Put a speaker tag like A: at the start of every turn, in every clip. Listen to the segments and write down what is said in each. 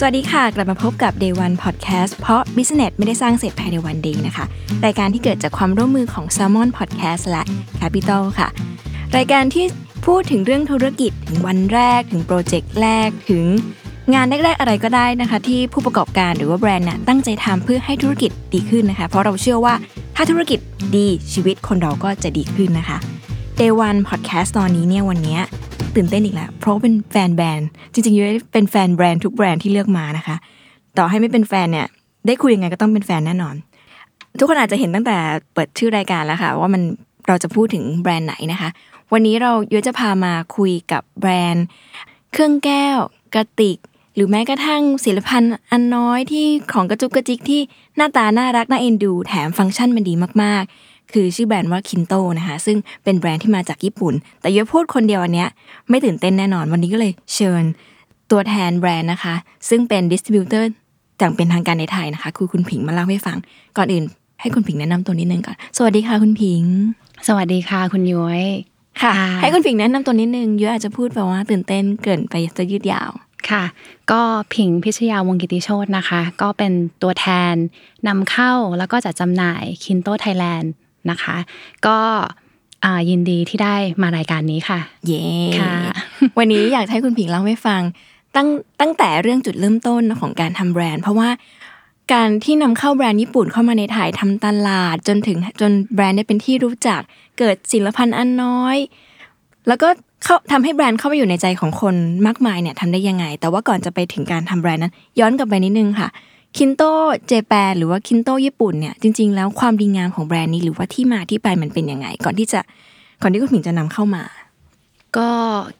A: สวัสดีค่ะ กลับมาพบกับ Day One Podcast เพราะ Business ไม่ได้สร้างเสร็จภายในวันเดียวนะคะ รายการที่เกิดจากความร่วมมือของ Salmon Podcast และ Capital ค่ะ รายการที่พูดถึงเรื่องธุรกิจถึงวันแรก ถึงโปรเจกต์แรกถึงงานแรกๆอะไรก็ได้นะคะ ที่ผู้ประกอบการหรือว่าแบรนด์เนี่ยตั้งใจทำเพื่อให้ธุรกิจดีขึ้นนะคะ เพราะเราเชื่อว่าถ้าธุรกิจดีชีวิตคนเราก็จะดีขึ้นนะคะ Day One Podcast ตอนนี้เนี่ยวันนี้ ตื่นเต้นอีกแล้ว เพราะเป็นแฟนแบรนด์จริงๆยุ้ยเป็นแฟนแบรนด์ทุกแบรนด์ที่เลือกมานะคะ ต่อให้ไม่เป็นแฟนเนี่ยได้คุยยังไงก็ต้องเป็นแฟนแน่นอน ทุกคนอาจจะเห็นตั้งแต่เปิดชื่อรายการแล้วค่ะ ว่ามันเราจะพูดถึงแบรนด์ไหนนะคะ วันนี้เรายุ้ยจะพามาคุยกับแบรนด์ เครื่องแก้ว กระติก หรือแม้กระทั่งศิลปันอันน้อยที่ของกระจุกกระจิกที่หน้าตาน่ารักน่าเอ็นดู แถมฟังก์ชันมันดีมากๆ คือชื่อแบรนด์ว่า KINTO นะคะ ซึ่งเป็นแบรนด์ที่มาจากญี่ปุ่น แต่ยุ้ยพูดคนเดียวอันเนี้ยไม่ตื่นเต้นแน่นอนวันนี้ก็เลยเชิญตัวแทนแบรนด์นะคะ ซึ่งเป็น distributor อย่างเป็นทางการในไทยนะคะ คือคุณผิงมาเล่าให้ฟังก่อนอื่น ให้คุณผิงแนะนำตัวนิดนึงก่อนสวัสดีค่ะคุณผิง
B: สวัสดีค่ะคุณยุ้ย
A: ค่ะ ให้คุณผิงแนะนำตัวนิดนึงยุ้ยอาจจะพูดแบบว่าตื่นเต้นเกินไปจะยืดยาว
B: ค่ะ ก็ผิงพิชยาวงศ์กิติโชตนะคะ ก็เป็นตัวแทนนำเข้าแล้วก็จัดจำหน่าย KINTO Thailand นะคะ ก็อ่ายินดีที่ได้มารายการนี้ค่ะ
A: เย่
B: ค่ะ
A: วันนี้อยากให้คุณผิงเล่าให้ฟัง ตั้งตั้งแต่เรื่องจุดเริ่มต้นของการทำแบรนด์ เพราะว่าการที่นำเข้าแบรนด์ญี่ปุ่นเข้ามาในไทยทำตลาดจนถึงจนแบรนด์ได้เป็นที่รู้จัก เกิดศิลปันอันน้อย แล้วก็เข้าทำให้แบรนด์เข้ามาอยู่ในใจของคนมากมายเนี่ยทำได้ยังไง แต่ว่าก่อนจะไปถึงการทำแบรนด์นั้น ย้อนกลับไปนิดนึงค่ะ คินโตเจแปนหรือว่าคินโตญี่ปุ่นเนี่ยจริง ๆ แล้วความดีงามของแบรนด์นี้หรือว่าที่มาที่ไปมันเป็นยังไง ก่อนที่จะก่อนที่คุณผิงจะนำเข้ามา
B: ก็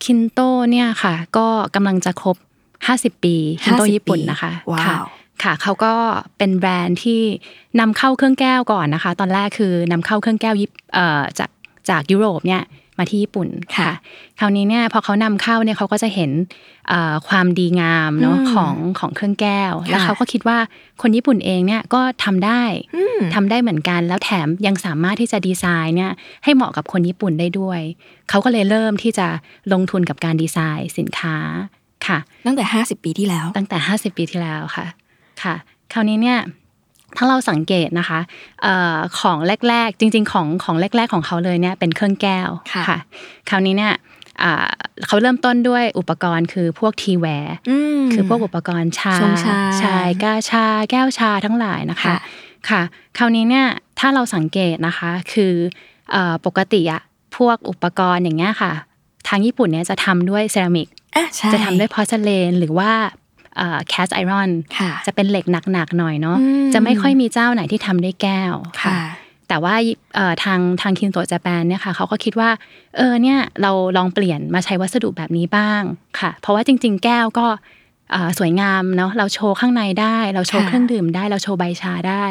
B: คินโตเนี่ยค่ะ ก็กำลังจะครบ 50 ปีคินโต
A: 50
B: ญี่ปุ่นนะคะ
A: ว้าว
B: ค่ะค่ะเขาก็เป็นแบรนด์ที่นำเข้าเครื่องแก้วก่อนนะคะ ตอนแรกคือนำเข้าเครื่องแก้วญี่เอ่อจากจากยุโรปเนี่ย มาที่ญี่ปุ่นค่ะ คราวนี้เนี่ยพอเขานำเข้าเนี่ยเขาก็จะเห็นเอ่อความดีงามเนาะของของเครื่องแก้ว แล้วเขาก็คิดว่าคนญี่ปุ่นเองเนี่ยก็ทำได้ทำได้เหมือนกัน แล้วแถมยังสามารถที่จะดีไซน์เนี่ยให้เหมาะกับคนญี่ปุ่นได้ด้วย เขาก็เลยเริ่มที่จะลงทุนกับการดีไซน์สินค้าค่ะ
A: ตั้งแต่ 50 ปีที่แล้ว
B: ตั้งแต่ 50 ปีที่แล้วค่ะค่ะ คราวนี้เนี่ย ถ้าเราสังเกตนะคะเอ่อของแรกๆ จริง ๆ ของของแรก ๆ ของเขาเลยเนี่ยเป็นเครื่องแก้ว
A: ค่ะ
B: คราวนี้เนี่ยอ่าเขาเริ่มต้นด้วยอุปกรณ์คือพวก teaware อื
A: ม
B: คือพวกอุปกรณ์ชา
A: ชงชา
B: ใช่แก้วชา แก้วชาทั้งหลายนะคะ
A: ค่ะ
B: ค่ะ คราวนี้เนี่ยถ้าเราสังเกตนะคะคือเอ่อปกติอะพวกอุปกรณ์อย่างเงี้ยค่ะ ทางญี่ปุ่นเนี่ยจะทำด้วยเซรามิก
A: อะใช่
B: จะทำด้วย porcelain หรือว่า cast iron
A: ค่ะ
B: จะเป็นเหล็กหนักๆหน่อยเนาะ
A: อืม
B: จะไม่ค่อยมีเจ้าไหนที่ทำด้วยแก้ว
A: ค่ะ
B: แต่ว่าเอ่อทางทาง KINTO ญี่ปุ่นเนี่ยค่ะเขาก็คิดว่าเออเนี่ยเราลองเปลี่ยนมาใช้วัสดุแบบนี้บ้างค่ะ เพราะว่าจริง ๆ แก้วก็เอ่อสวยงามเนาะเราโชว์ข้างในได้ เราโชว์
A: ค่ะ
B: เครื่องดื่มได้ เราโชว์ใบชาได้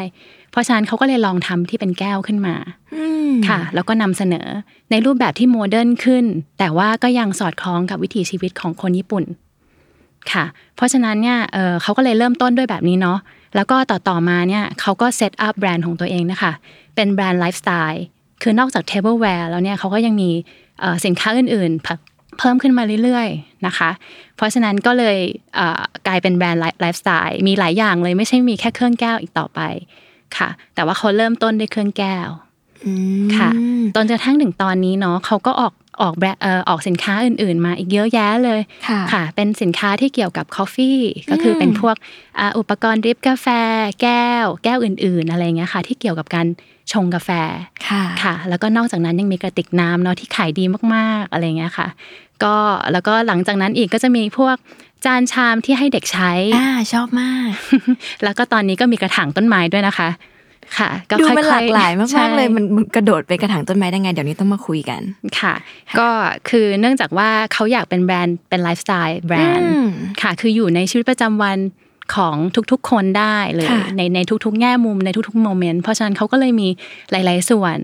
B: เพราะฉะนั้นเขาก็เลยลองทำที่เป็นแก้วขึ้นมา
A: อืม
B: ค่ะ แล้วก็นำเสนอในรูปแบบที่ modern ขึ้น แต่ว่าก็ยังสอดคล้องกับวิถีชีวิตของคนญี่ปุ่น ค่ะ เพราะฉะนั้นเนี่ยเอ่อเขาก็เลยเริ่มต้นด้วยแบบนี้เนาะแล้วก็ต่อต่อมาเนี่ยเขาก็ set up แบรนด์ของตัวเองนะคะ เป็นแบรนด์ไลฟ์สไตล์คือนอกจาก tableware แล้วเนี่ยเขาก็ยังมีสินค้าอื่นๆ เพิ่มขึ้นมาเรื่อยๆนะคะ เพราะฉะนั้นก็เลยกลายเป็นแบรนด์ไลฟ์สไตล์มีหลายอย่างเลยไม่ใช่มีแค่เครื่องแก้วอีกต่อไปค่ะ แต่ว่าเขาเริ่มต้นด้วยเครื่องแก้วค่ะจนกระทั่งถึงตอนนี้เนาะเขาก็ออก ออกแบรนด์ออกสินค้าอื่น ๆ มาอีกเยอะแยะเลยค่ะ เป็นสินค้าที่เกี่ยวกับกาแฟก็คือเป็นพวกอุปกรณ์ดริปกาแฟ แก้ว แก้วอื่น ๆ อะไรเงี้ยค่ะ ที่เกี่ยวกับการชงกาแฟ
A: ค่ะ
B: ค่ะ แล้วก็นอกจากนั้นยังมีกระติกน้ำเนาะที่ขายดีมาก ๆ อะไรเงี้ยค่ะก็แล้วก็หลังจากนั้นอีกก็จะมีพวกจานชามที่ให้เด็กใช้
A: อ่าชอบมาก
B: แล้วก็ตอนนี้ก็มีกระถางต้นไม้ด้วยนะคะ ค่ะ
A: ดูมันหลากหลายมากๆเลยมันกระโดดไปกระถางต้นไม้ได้ไง เดี๋ยวนี้ต้องมาคุยกัน
B: ค่ะ ก็คือเนื่องจากว่าเขาอยากเป็นแบรนด์เป็นไลฟ์สไตล์แบรนด์ค่ะ คืออยู่ในชีวิตประจำวันของทุกๆคนได้เลยในในทุกๆ แง่มุมในทุกๆโมเมนต์เพราะฉะนั้นเขาก็เลยมีหลาย ๆส่วน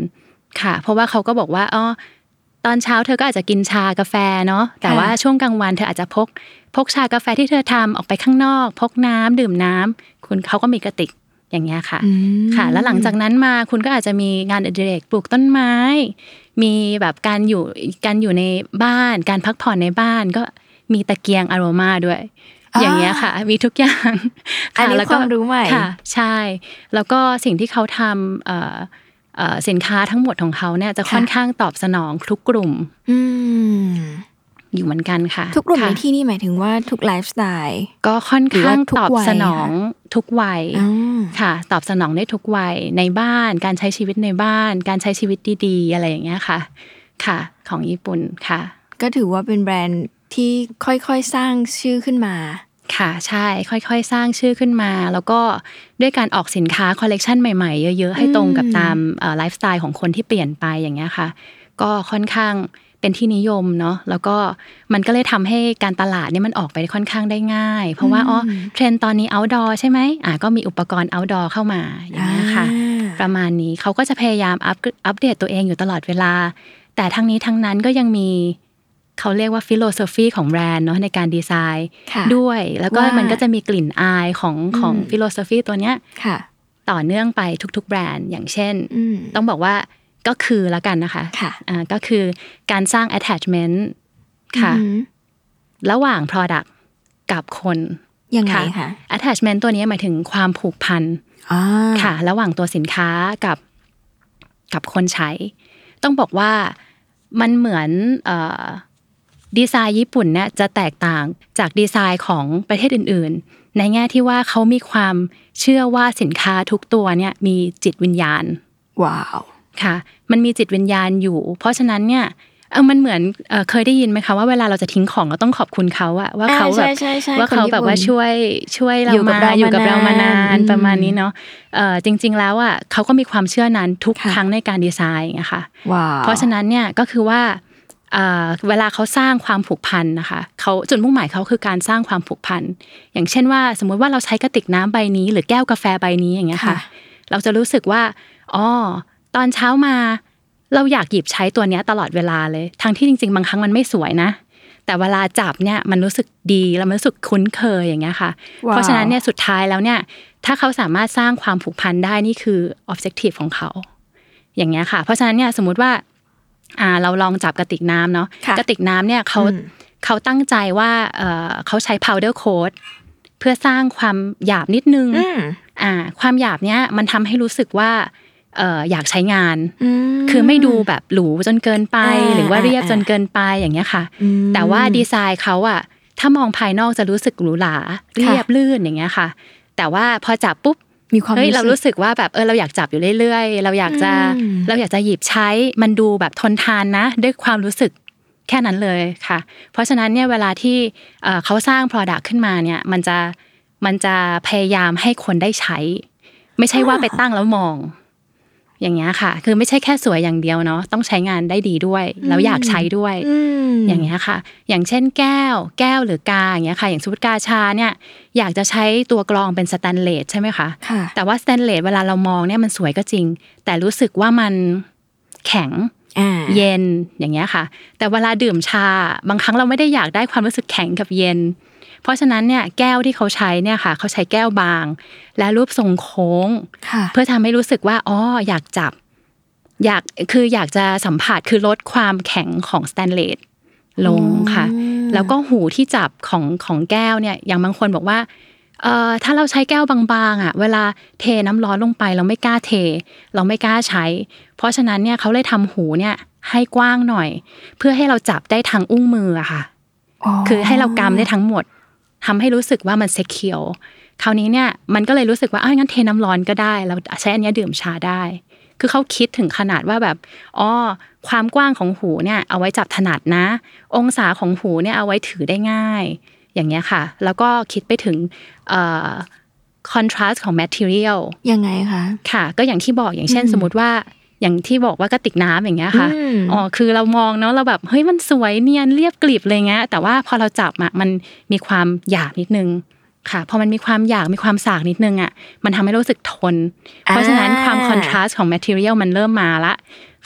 B: ค่ะ เพราะว่าเขาก็บอกว่าอ๋อตอนเช้าเธอก็อาจจะกินชากาแฟเนาะแต่ว่าช่วงกลางวันเธออาจจะพก พกชากาแฟที่เธอทำออกไปข้างนอก พกน้ำดื่มน้ำคุณเขาก็มีกระติก อย่างเงี้ยค่ะค่ะ แล้วหลังจากนั้นมาคุณก็อาจจะมีงานอดิเรกปลูกต้นไม้ มีแบบการอยู่การอยู่ในบ้าน การพักผ่อนในบ้านก็มีตะเกียงอโรมาด้วย อย่างเงี้ยค่ะ มีทุกอย่าง
A: อันนี้ความรู้ใหม่
B: ค่ะ ใช่ แล้วก็สิ่งที่เขาทำสินค้าทั้งหมดของเขาเนี่ยจะค่อนข้างตอบสนองทุกกลุ่ม อยู่เหมือนกันค่ะ
A: ทุกกลุ่มในที่นี่หมายถึงว่าทุกไลฟ์สไตล์
B: ก็ค่อนข้างตอบสนองทุกวัยค่ะ ตอบสนองได้ทุกวัยในบ้าน การใช้ชีวิตในบ้าน การใช้ชีวิตดีๆ อะไรอย่างเงี้ยค่ะ ค่ะ ของญี่ปุ่นค่ะ
A: ก็ถือว่าเป็นแบรนด์ที่ค่อยๆสร้างชื่อขึ้นมา
B: ค่ะใช่ค่อยๆ สร้างชื่อขึ้นมา แล้วก็ด้วยการออกสินค้าคอลเลกชันใหม่ๆ เยอะ ๆ ให้ตรงกับตามไลฟ์สไตล์ของคนที่เปลี่ยนไปอย่างเงี้ยค่ะ ก็ค่อนข้าง เป็นที่นิยมเนาะแล้วก็มันก็เลยทำให้การตลาดเนี่ยมันออกไปค่อนข้างได้ง่าย เพราะว่าอ๋อเทรนด์ตอนนี้ outdoor ใช่ไหมอ่าก็มีอุปกรณ์ outdoor เข้ามาอย่างนี้ค่ะ ประมาณนี้เขาก็จะพยายามอัปอัปเดตตัวเองอยู่ตลอดเวลา แต่ทั้งนี้ทั้งนั้นก็ยังมีเขาเรียกว่า philosophy ของแบรนด์เนาะในการดีไซน์ด้วย แล้วก็มันก็จะมีกลิ่นอายของของ philosophy ตัวเนี้ยต่อเนื่องไปทุกๆ แบรนด์อย่างเช่น ต้องบอกว่า ก็คือแล้วกันนะคะ
A: ค่ะ
B: อ่าก็คือการสร้าง attachment ค่ะ ระหว่าง product กับคน
A: ยังไงคะ
B: attachment ตัวนี้หมายถึงความผูกพันค่ะ ระหว่างตัวสินค้ากับกับคนใช้ ต้องบอกว่ามันเหมือนดีไซน์ญี่ปุ่นเนี่ยจะแตกต่างจากดีไซน์ของประเทศอื่น ๆ ในแง่ที่ว่าเขามีความเชื่อว่าสินค้าทุกตัวเนี่ยมีจิตวิญญาณ
A: ว้าว
B: ค่ะ มันมีจิตวิญญาณอยู่ เพราะฉะนั้นเนี่ยเออมันเหมือนเคยได้ยินไหมคะว่าเวลาเราจะทิ้งของเราต้องขอบคุณเขาอะว่าเขาแบบว่าเขาแบบว่าช่วยช่วยเรามาอยู่กับเรามานานประมาณนี้เนาะเออจริง ๆ แล้วอะเขาก็มีความเชื่อนั้นทุกครั้งในการดีไซน์นะคะเพราะฉะนั้นเนี่ยก็คือว่าเวลาเขาสร้างความผูกพันนะคะเขาจุดมุ่งหมายเขาคือการสร้างความผูกพันอย่างเช่นว่า สมมุติว่าเราใช้กระติกน้ำใบนี้ หรือแก้วกาแฟใบนี้อย่างเงี้ยค่ะ เราจะรู้สึกว่าอ๋อ ตอนเช้ามา เราอยากหยิบใช้ตัวเนี้ยตลอดเวลาเลย ทั้งที่จริง ๆ บางครั้งมันไม่สวยนะ แต่เวลาจับเนี่ยมันรู้สึกดีแล้วมันรู้สึกคุ้นเคยอย่างเงี้ยค่ะ เพราะฉะนั้นเนี่ยสุดท้ายแล้วเนี่ย ถ้าเขาสามารถสร้างความผูกพันได้นี่คือ objective ของเขา อย่างเงี้ยค่ะ เพราะฉะนั้นเนี่ยสมมติว่าอ่าเราลองจับกระติกน้ำเนาะกระติกน้ำเนี่ยเขาเขาตั้งใจว่าเออเขาใช้ powder coat เพื่อสร้างความหยาบนิดนึงอ่า ความหยาบเนี้ยมันทำให้รู้สึกว่า อยากใช้งาน คือไม่ดูแบบหรูจนเกินไป หรือว่าเรียบจนเกินไปอย่างเงี้ยค่ะ แต่ว่าดีไซน์เขาอะถ้ามองภายนอกจะรู้สึกหรูหราเรียบลื่นอย่างเงี้ยค่ะ แต่ว่าพอจับปุ๊บ
A: มีความ
B: เฮ้ยเรารู้สึกว่าแบบเออเราอยากจับอยู่เรื่อยๆ เราอยากจะเราอยากจะหยิบใช้มันดูแบบทนทานนะ ด้วยความรู้สึกแค่นั้นเลยค่ะ เพราะฉะนั้นเนี่ยเวลาที่เขาสร้าง Product ขึ้นมาเนี่ยมันจะมันจะพยายามให้คนได้ใช้ ไม่ใช่ว่าไปตั้งแล้วมอง อย่างเงี้ยค่ะ คือไม่ใช่แค่สวยอย่างเดียวเนาะต้องใช้งานได้ดีด้วย แล้วอยากใช้ด้วยอย่างเงี้ยค่ะ อย่างเช่นแก้ว แก้วหรือกาอย่างเงี้ยค่ะ อย่างสมมติกาชาเนี่ยอยากจะใช้ตัวกรองเป็นสแตนเลสใช่ไหมคะแต่ว่าสแตนเลสเวลาเรามองเนี่ยมันสวยก็จริง แต่รู้สึกว่ามันแข็งเย็นอย่างเงี้ยค่ะ แต่เวลาดื่มชาบางครั้งเราไม่ได้อยากได้ความรู้สึกแข็งกับเย็น เพราะฉะนั้นเนี่ยแก้วที่เขาใช้เนี่ยค่ะ เขาใช้แก้วบาง และรูปทรงโค้ง เพื่อทำให้รู้สึกว่าอ๋ออยากจับ อยากคืออยากจะสัมผัสคือลดความแข็งของสแตนเลสลงค่ะ แล้วก็หูที่จับของของแก้วเนี่ยอย่างบางคนบอกว่าเอ่อถ้าเราใช้แก้วบางๆอะ เวลาเทน้ำร้อนลงไปเราไม่กล้าเท เราไม่กล้าใช้ เพราะฉะนั้นเนี่ยเขาเลยทำหูเนี่ยให้กว้างหน่อย เพื่อให้เราจับได้ทางอุ้งมืออะค่ะ คือให้เรากำได้ทั้งหมด ทำให้รู้สึกว่ามันเซ็กเคียวคราวนี้เนี่ยมันก็เลยรู้สึกว่าอ้าวงั้นเทน้ำร้อนก็ได้เราใช้อันเนี้ยดื่มชาได้ คือเขาคิดถึงขนาดว่าแบบอ๋อความกว้างของหูเนี่ยเอาไว้จับถนัดนะ องศาของหูเนี่ยเอาไว้ถือได้ง่าย อย่างเงี้ยค่ะ แล้วก็คิดไปถึง contrast ของ material ยั
A: งไงคะ
B: ค่ะ ก็อย่างที่บอกอย่างเช่น
A: อืม
B: สมมติว่า อย่างที่บอกว่ากระติกน้ำอย่างเงี้ยค่ะ
A: อืม
B: อ๋อคือเรามองเนาะเราแบบเฮ้ยมันสวยเนียนเรียบกริบเลยเงี้ยแต่ว่าพอเราจับอะมันมีความหยาบนิดนึงค่ะพอมันมีความหยาบมีความสากนิดนึงอะมันทำให้รู้สึกทน เพราะฉะนั้นความ contrast ของ material มันเริ่มมาละ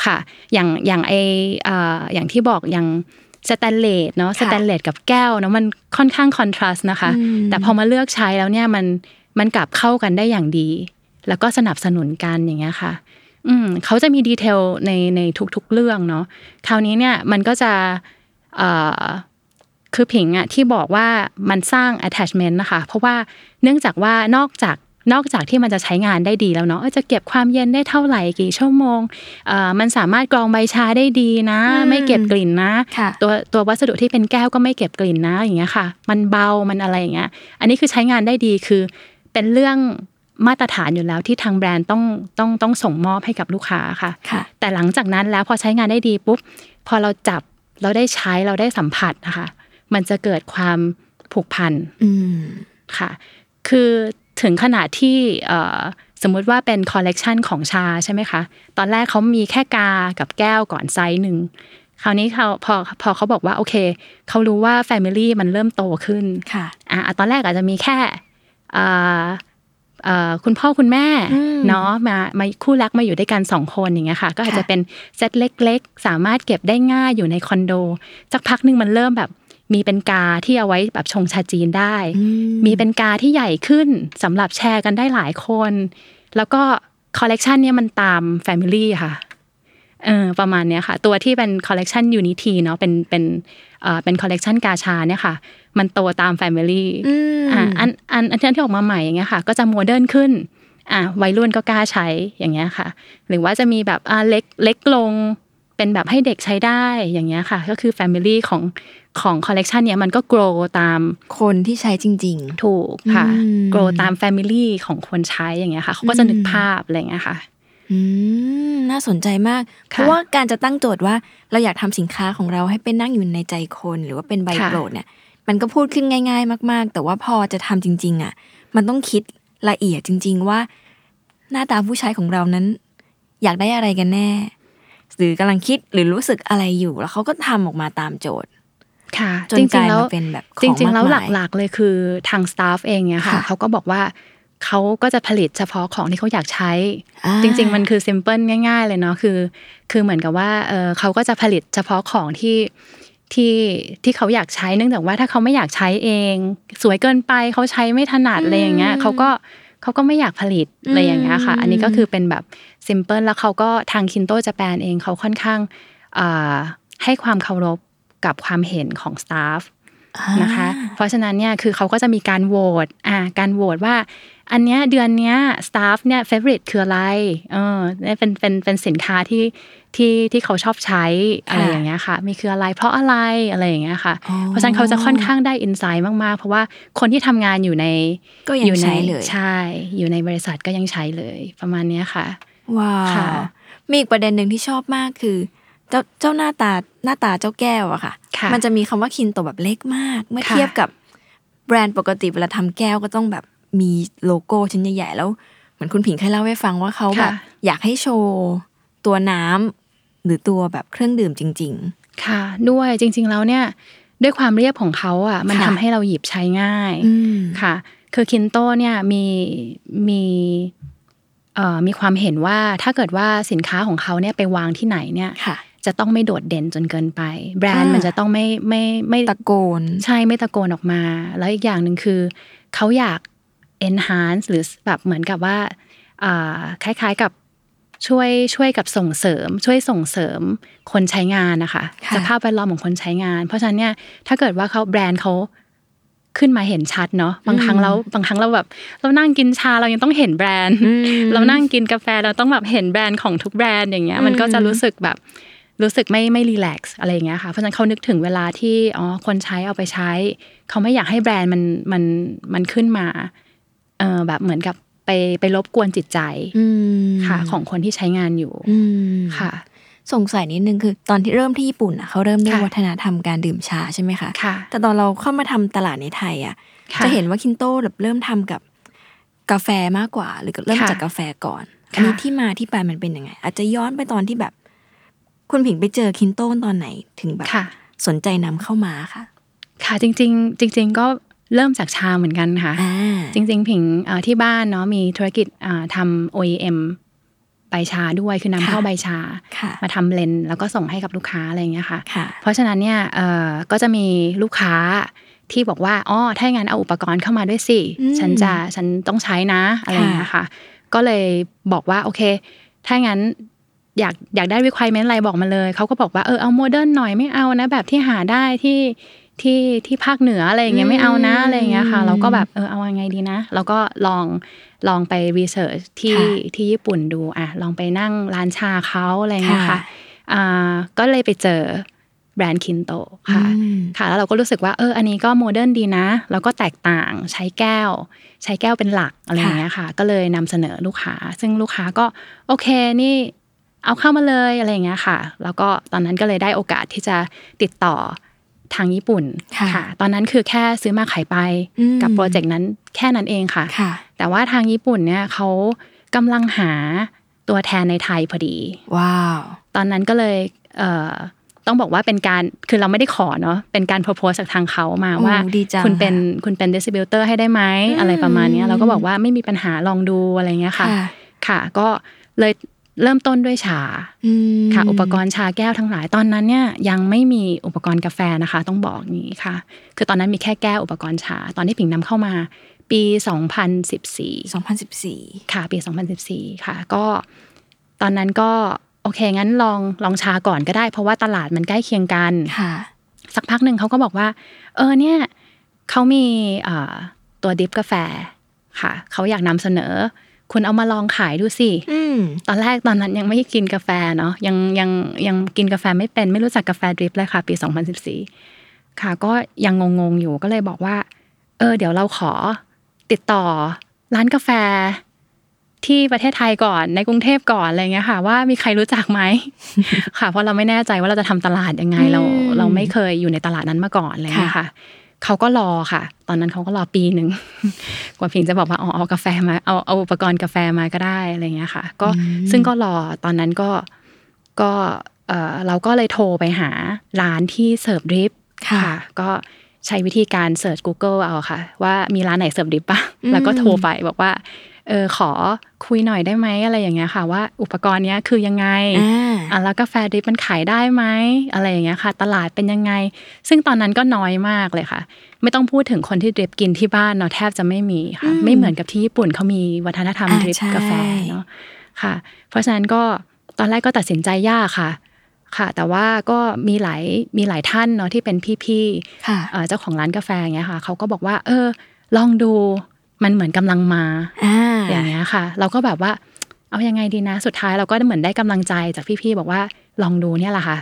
B: ค่ะ อย่างอย่างไอเอ่ออย่างที่บอกอย่างสแตนเลสเนาะสแตนเลสกับแก้วเนาะมันค่อนข้าง contrast นะคะ
A: อืม
B: แต่พอมาเลือกใช้แล้วเนี่ยมันมันกลับเข้ากันได้อย่างดี แล้วก็สนับสนุนกันอย่างเงี้ยค่ะ อืมเขาจะมี detail ในในทุกๆเรื่องเนาะคราวนี้เนี่ยมันก็จะเอ่อคือผิงอะที่บอกว่ามันสร้าง attachment นะคะ เพราะว่าเนื่องจากว่านอกจากนอกจากที่มันจะใช้งานได้ดีแล้วเนาะเอ้ยจะเก็บความเย็นได้เท่าไหร่กี่ชั่วโมงเอ่อมันสามารถกรองใบชาได้ดีนะ
A: อืม
B: ไม่เก็บกลิ่นนะ
A: ค่ะ
B: ตัวตัววัสดุที่เป็นแก้วก็ไม่เก็บกลิ่นนะอย่างเงี้ยค่ะ มันเบามันอะไรอย่างเงี้ยอันนี้คือใช้งานได้ดีคือเป็นเรื่อง มาตรฐานอยู่แล้วที่ทางแบรนด์ต้องต้องต้องส่งมอบให้กับลูกค้าค่ะ
A: ค่ะ
B: แต่หลังจากนั้นแล้วพอใช้งานได้ดีปุ๊บพอเราจับเราได้ใช้เราได้สัมผัสนะคะมันจะเกิดความผูกพัน
A: อืม
B: ค่ะ คือถึงขนาดที่เอ่อสมมุติว่าเป็นคอลเลกชันของชาใช่ไหมคะ ตอนแรกเขามีแค่กากับแก้วก่อนไซส์หนึ่งคราวนี้เขาพอพอเขาบอกว่าโอเคเขารู้ว่า Family มันเริ่มโตขึ้น
A: ค่ะ
B: อะตอนแรกอาจจะมีแค่อ่าเอ่อ คุณพ่อคุณแม่
A: อืม
B: เนาะมามาคู่รักมาอยู่ด้วยกันสองคนอย่างเงี้ยค่ะ ก็อาจจะ
A: ค่ะ
B: เป็นเซตเล็ก ๆ สามารถเก็บได้ง่ายอยู่ในคอนโดสักพักหนึ่งมันเริ่มแบบมีเป็นกาที่เอาไว้แบบชงชาจีนได้
A: อื
B: มีเป็นกาที่ใหญ่ขึ้นสำหรับแชร์กันได้หลายคน แล้วก็คอลเลกชันเนี้ยมันตาม Family ค่ะเออประมาณเนี้ยค่ะ ตัวที่เป็นคอลเลกชัน Unitea เนาะเป็นเป็น เอ่อเป็นคอลเลกชันกาชาเนี่ยค่ะ มันโตตาม Family
A: อืม
B: อ่าอันอันอันที่ออกมาใหม่อย่างเงี้ยค่ะ ก็จะโมเดิร์นขึ้นอ่าวัยรุ่นก็กล้าใช้อย่างเงี้ยค่ะ หรือว่าจะมีแบบอ่าเล็กเล็กลงเป็นแบบให้เด็กใช้ได้อย่างเงี้ยค่ะ ก็คือ Family ของของคอลเลกชันเนี้ยมันก็ grow ตาม
A: คนที่ใช้จริง
B: ถูกค่ะ
A: อืม
B: grow ตาม family ของคนใช้อย่างเงี้ยค่ะเขาก็จะนึกภาพอะไรอย่างเงี้ยค่ะ
A: ๆ อืมน่าสนใจมาก เพ
B: ค่ะ
A: ราะว่าการจะตั้งโจทย์ว่าเราอยากทำสินค้าของเราให้เป็นนั่งอยู่ในใจคนหรือว่าเป็นใบ
B: ค่ะ
A: โปรดเนี่ย มันก็พูดขึ้นง่าย ๆ มาก ๆ แต่ว่าพอจะทำจริง ๆ อะ มันต้องคิดละเอียดจริง ๆ ว่า หน้าตาผู้ใช้ของเรานั้น อยากได้อะไรกันแน่ หรือกำลังคิดหรือรู้สึกอะไรอยู่ แล้วเขาก็ทำออกมาตามโจทย์
B: ค่ะ
A: จน
B: จ
A: ก
B: ริ
A: ลางย
B: ๆแล้ว
A: มาเป็นแบบของ
B: จริง ๆ แล้ว
A: มากมาย
B: หลักๆเลยคือทาง staff เองเนี่ยค่ะ
A: ค่ะ
B: เขาก็บอกว่า เขาก็จะผลิตเฉพาะของที่เขาอยากใช้
A: อ่า
B: จริง ๆ มันคือ simple ง่าย ๆ เลยเนาะคือ คือเหมือนกับว่าเออเขาก็จะผลิตเฉพาะของที่ที่ที่เขาอยากใช้เนื่องจากว่าถ้าเขาไม่อยากใช้เอง สวยเกินไปเขาใช้ไม่ถนัดอะไรอย่างเงี้ยเขาก็เขาก็ไม่อยากผลิตอะไรอย่างเงี้ยค่ะ อันนี้ก็คือเป็นแบบ simple แล้วเขาก็ทาง Kinto Japan เองเขาค่อนข้างอ่าให้ความเคารพกับความเห็นของ staff นะคะ เพราะฉะนั้นเนี่ยคือเขาก็จะมีการโหวตอ่าการโหวตว่า อันเนี้ยเดือนเนี้ย staff เนี่ย favor คืออะไรเออเนี่ยเป็นเป็นเป็นสินค้าที่ที่ที่เขาชอบใช้อะไรอย่างเงี้ยค่ะ มีคืออะไรเพราะอะไรอะไรอย่างเงี้ยค่ะ
A: อ๋อ
B: เพราะฉะนั้นเขาจะค่อนข้างได้อินไซต์มากๆ เพราะว่าคนที่ทำงานอยู่ใน
A: ก็ยัง
B: อยู่ใน
A: ใช้เลย
B: ใช่ อยู่ในบริษัทก็ยังใช้เลยประมาณเนี้ยค่ะ
A: ว้า
B: ค่ะ
A: วมีอีกประเด็นหนึ่งที่ชอบมากคือ เจ้าเจ้าหน้าตาหน้าตาเจ้าแก้วอะค่ะ
B: ค่ะ
A: มันจะมีคำว่าคินโตแบบเล็กมาก เมื่อ
B: ค่ะ
A: เทียบกับแบรนด์ปกติเวลาทำแก้วก็ต้องแบบ มีโลโก้ชิ้นใหญ่ๆแล้วเหมือนคุณผิงเคยเล่าให้ฟังว่าเขาแบบ
B: ค่ะ
A: อยากให้โชว์ตัวน้ำหรือตัวแบบเครื่องดื่มจริง
B: ค่ะ ด้วยจริง ๆ แล้วเนี่ย ด้วยความเรียบของเขาอะ มัน
A: ค่ะ
B: ทำให้เราหยิบใช้ง่าย
A: ๆอืม
B: ค่ะ คือคินโตเนี่ยมีมีเอ่อมีความเห็นว่าถ้าเกิดว่าสินค้าของเขาเนี่ยไปวางที่ไหนเนี่ย
A: ค่ะ
B: จะต้องไม่โดดเด่นจนเกินไป แบรนด์
A: อ่ามั
B: มันจะต้องไม่ไม่ไม่
A: ตะโกน
B: ใช่ไม่ตะโกนออกมา แล้วอีกอย่างหนึ่งคือ เขาอยาก enhance หรือแบบเหมือนกับว่าอ่าคล้ายๆกับช่วยช่วยกับส่งเสริม ช่วยส่งเสริมคนใช้งานนะคะ
A: ค่ะ
B: สภาพแวดล้อมของคนใช้งาน เพราะฉะนั้นเนี่ยถ้าเกิดว่าเขาแบรนด์เขาขึ้นมาเห็นชัดเนาะบางครั้งเราบางครั้งเราแบบเรานั่งกินชาเรายังต้องเห็นแบรนด์ เรานั่งกินกาแฟเราต้องแบบเห็นแบรนด์ของทุกแบรนด์อย่างเงี้ยมันก็จะรู้สึกแบบรู้สึกไม่ไม่รีแลกซ์อะไรอย่างเงี้ยค่ะเพราะฉะนั้นเขานึกถึงเวลาที่อ๋อคนใช้เอาไปใช้ เขาไม่อยากให้แบรนด์มันมันมันขึ้นมา เออแบบเหมือนกับไปไปรบกวนจิตใจ
A: อืม
B: ค่ะ ของคนที่ใช้งานอยู่
A: อืม
B: ค่ะ
A: สงสัยนิดนึงคือ ตอนที่เริ่มที่ญี่ปุ่นอะเขาเริ่มด้วย
B: ค่ะ
A: วัฒนธรรมการดื่มชาใช่ไหมคะ
B: ค่ะ
A: แต่ตอนเราเข้ามาทำตลาดในไทยอะ
B: ค่ะ
A: จะเห็นว่าคินโต้แบบเริ่มทำกับกาแฟมากกว่า หรือเริ่ม
B: ค่ะ
A: จากกาแฟก่อน
B: ค่ะ
A: อันนี้ที่มาที่ไปมันเป็นยังไง อาจจะย้อนไปตอนที่แบบ คุณผิงไปเจอคินโต้ตอนไหนถึงแบบ
B: ค่ะ
A: สนใจนำเข้ามาค่ะ
B: ค่ะจริง ๆ จริง ๆ ก็ เริ่มจากชาเหมือนกันค่ะ
A: อ่า
B: จริง ๆ ผิงเอ่อที่บ้านเนาะมีธุรกิจอ่าทำ OEM ใบชาด้วยคือนำ
A: ค่ะ
B: เข้าใบชา
A: ค่ะ
B: มาทำเลนส์แล้วก็ส่งให้กับลูกค้าอะไรอย่างเงี้ยค่ะ
A: ค่ะ
B: เพราะฉะนั้นเนี่ยเอ่อก็จะมีลูกค้าที่บอกว่าอ๋อถ้าอย่างนั้นเอาอุปกรณ์เข้ามาด้วยสิ
A: อืม
B: ฉันจะฉันต้องใช้นะอะไรอย่างเงี้ยค่ะ ก็เลยบอกว่าโอเค ถ้างั้นอยากอยากได้ requirement อะไรบอกมาเลย เขาก็บอกว่าเออเอาโมเดิร์นหน่อยไม่เอานะ แบบที่หาได้ที่ ที่ที่ภาคเหนืออะไรอย่างเงี้ยไม่เอานะอะไรอย่างเงี้ยค่ะ เราก็แบบเออเอายังไงดีนะ เราก็ลองลองไป research ที่
A: ค่ะ
B: ที่ญี่ปุ่นดูอะลองไปนั่งร้านชาเขาอะไรอย่างเงี้ย
A: ค่ะ
B: ค่ะอ่าก็เลยไปเจอแบรนด์ Kinto ค่ะ
A: อืม
B: ค่ะแล้วเราก็รู้สึกว่าเอออันนี้ก็โมเดิร์นดีนะ แล้วก็แตกต่างใช้แก้ว ใช้แก้วเป็นหลักอะไรอย่างเงี้ยค่ะ ก็เลยนำเสนอลูกค้า ซึ่งลูกค้าก็โอเคนี่เอาเข้ามาเลยอะไรอย่างเงี้ยค่ะ แล้วก็ตอนนั้นก็เลยได้โอกาสที่จะติดต่อ ทางญี่ปุ่น
A: ค่ะ
B: ตอนนั้นคือแค่ซื้อมาขายไป
A: อืม
B: กับโปรเจกต์นั้นแค่นั้นเองค่ะ
A: ค่ะ
B: แต่ว่าทางญี่ปุ่นเนี่ยเขากำลังหาตัวแทนในไทยพอดี
A: ว้าว
B: ตอนนั้นก็เลยเอ่อต้องบอกว่าเป็นการคือเราไม่ได้ขอเนาะเป็นการ propose จากทางเขามา
A: โอ้
B: ว่า
A: ดีจัง
B: คุณเป็น
A: ค่ะ
B: คุณเป็น distributor ให้ได้ไหม
A: อืม
B: อะไรประมาณเนี้ยเราก็บอกว่าไม่มีปัญหาลองดูอะไรเงี้ยค่ะ
A: ค่ะ
B: ค่ะก็เลย เริ่มต้นด้วยชา
A: อืม
B: ค่ะ อุปกรณ์ชาแก้วทั้งหลายตอนนั้นเนี่ยยังไม่มีอุปกรณ์กาแฟนะคะ ต้องบอกอย่างนี้ค่ะ คือตอนนั้นมีแค่แก้วอุปกรณ์ชา ตอนที่ผิงนำเข้ามา ปี 2014
A: 2014
B: ค่ะ ปี 2014 ค่ะ ก็ตอนนั้นก็โอเคงั้นลองลองชาก่อนก็ได้ เพราะว่าตลาดมันใกล้เคียงกัน
A: ค่ะ
B: สักพักหนึ่งเขาก็บอกว่า เออเนี่ยเขามีเอ่อตัวดิฟกาแฟค่ะเขาอยากนำเสนอ คุณเอามาลองขายดูสิ
A: อืม
B: ตอนแรกตอนนั้นยังไม่กินกาแฟเนาะยังยังยังกินกาแฟไม่เป็น ไม่รู้จักกาแฟดริปเลยค่ะ ปี 2014 ค่ะ ก็ยังงงๆอยู่ก็เลยบอกว่า เออ เดี๋ยวเราขอติดต่อร้านกาแฟที่ประเทศไทยก่อนในกรุงเทพก่อนอะไรเงี้ยค่ะ ว่ามีใครรู้จักไหมค่ะ เพราะเราไม่แน่ใจว่าเราจะทำตลาดยังไงเรา
A: อืม
B: เราไม่เคยอยู่ในตลาดนั้นมาก่อนอะไรเงี้ย
A: ค่ะ
B: ค่ะ เขาก็รอค่ะ ตอนนั้นเขาก็รอปีหนึ่งกว่าพิงจะบอกว่าอ๋อเอากาแฟมาเอาเอาอุปกรณ์กาแฟมาก็ได้อะไรเงี้ยค่ะ ก็ซึ่งก็รอตอนนั้นก็ก็เออเราก็เลยโทรไปหาร้านที่เสิร์ฟดริป
A: ค่ะ
B: ก็ใช้วิธีการเสิร์ช Google เอาค่ะ ว่ามีร้านไหนเสิร์ฟดริปป่ะแล้วก็โทรไปบอกว่า เออขอคุยหน่อยได้ไหมอะไรอย่างเงี้ยค่ะ ว่าอุปกรณ์เนี้ยคือยังไง
A: อ่า
B: อะแล้วกาแฟดริปมันขายได้ไหมอะไรอย่างเงี้ยค่ะ ตลาดเป็นยังไง ซึ่งตอนนั้นก็น้อยมากเลยค่ะ ไม่ต้องพูดถึงคนที่ดริปกินที่บ้านเนาะแทบจะไม่มีค่ะ ไม่เหมือนกับที่ญี่ปุ่นเขามีวัฒนธรรม
A: อ่า
B: ดริป
A: ใช่
B: กาแฟเนาะค่ะ เพราะฉะนั้นก็ตอนแรกก็ตัดสินใจยากค่ะค่ะ แต่ว่าก็มีหลายมีหลายท่านเนาะที่เป็นพี่ๆ
A: ค่ะ
B: เอ่อเจ้าของร้านกาแฟอย่างเงี้ยค่ะเขาก็บอกว่า เออ ลองดู มันเหมือนกำลังมา
A: อ่า
B: อย่างเงี้ยค่ะ เราก็แบบว่า เอายังไงดีนะ สุดท้ายเราก็เหมือนได้กำลังใจจากพี่ๆบอกว่าลองดูเนี่ยแหละค่ะ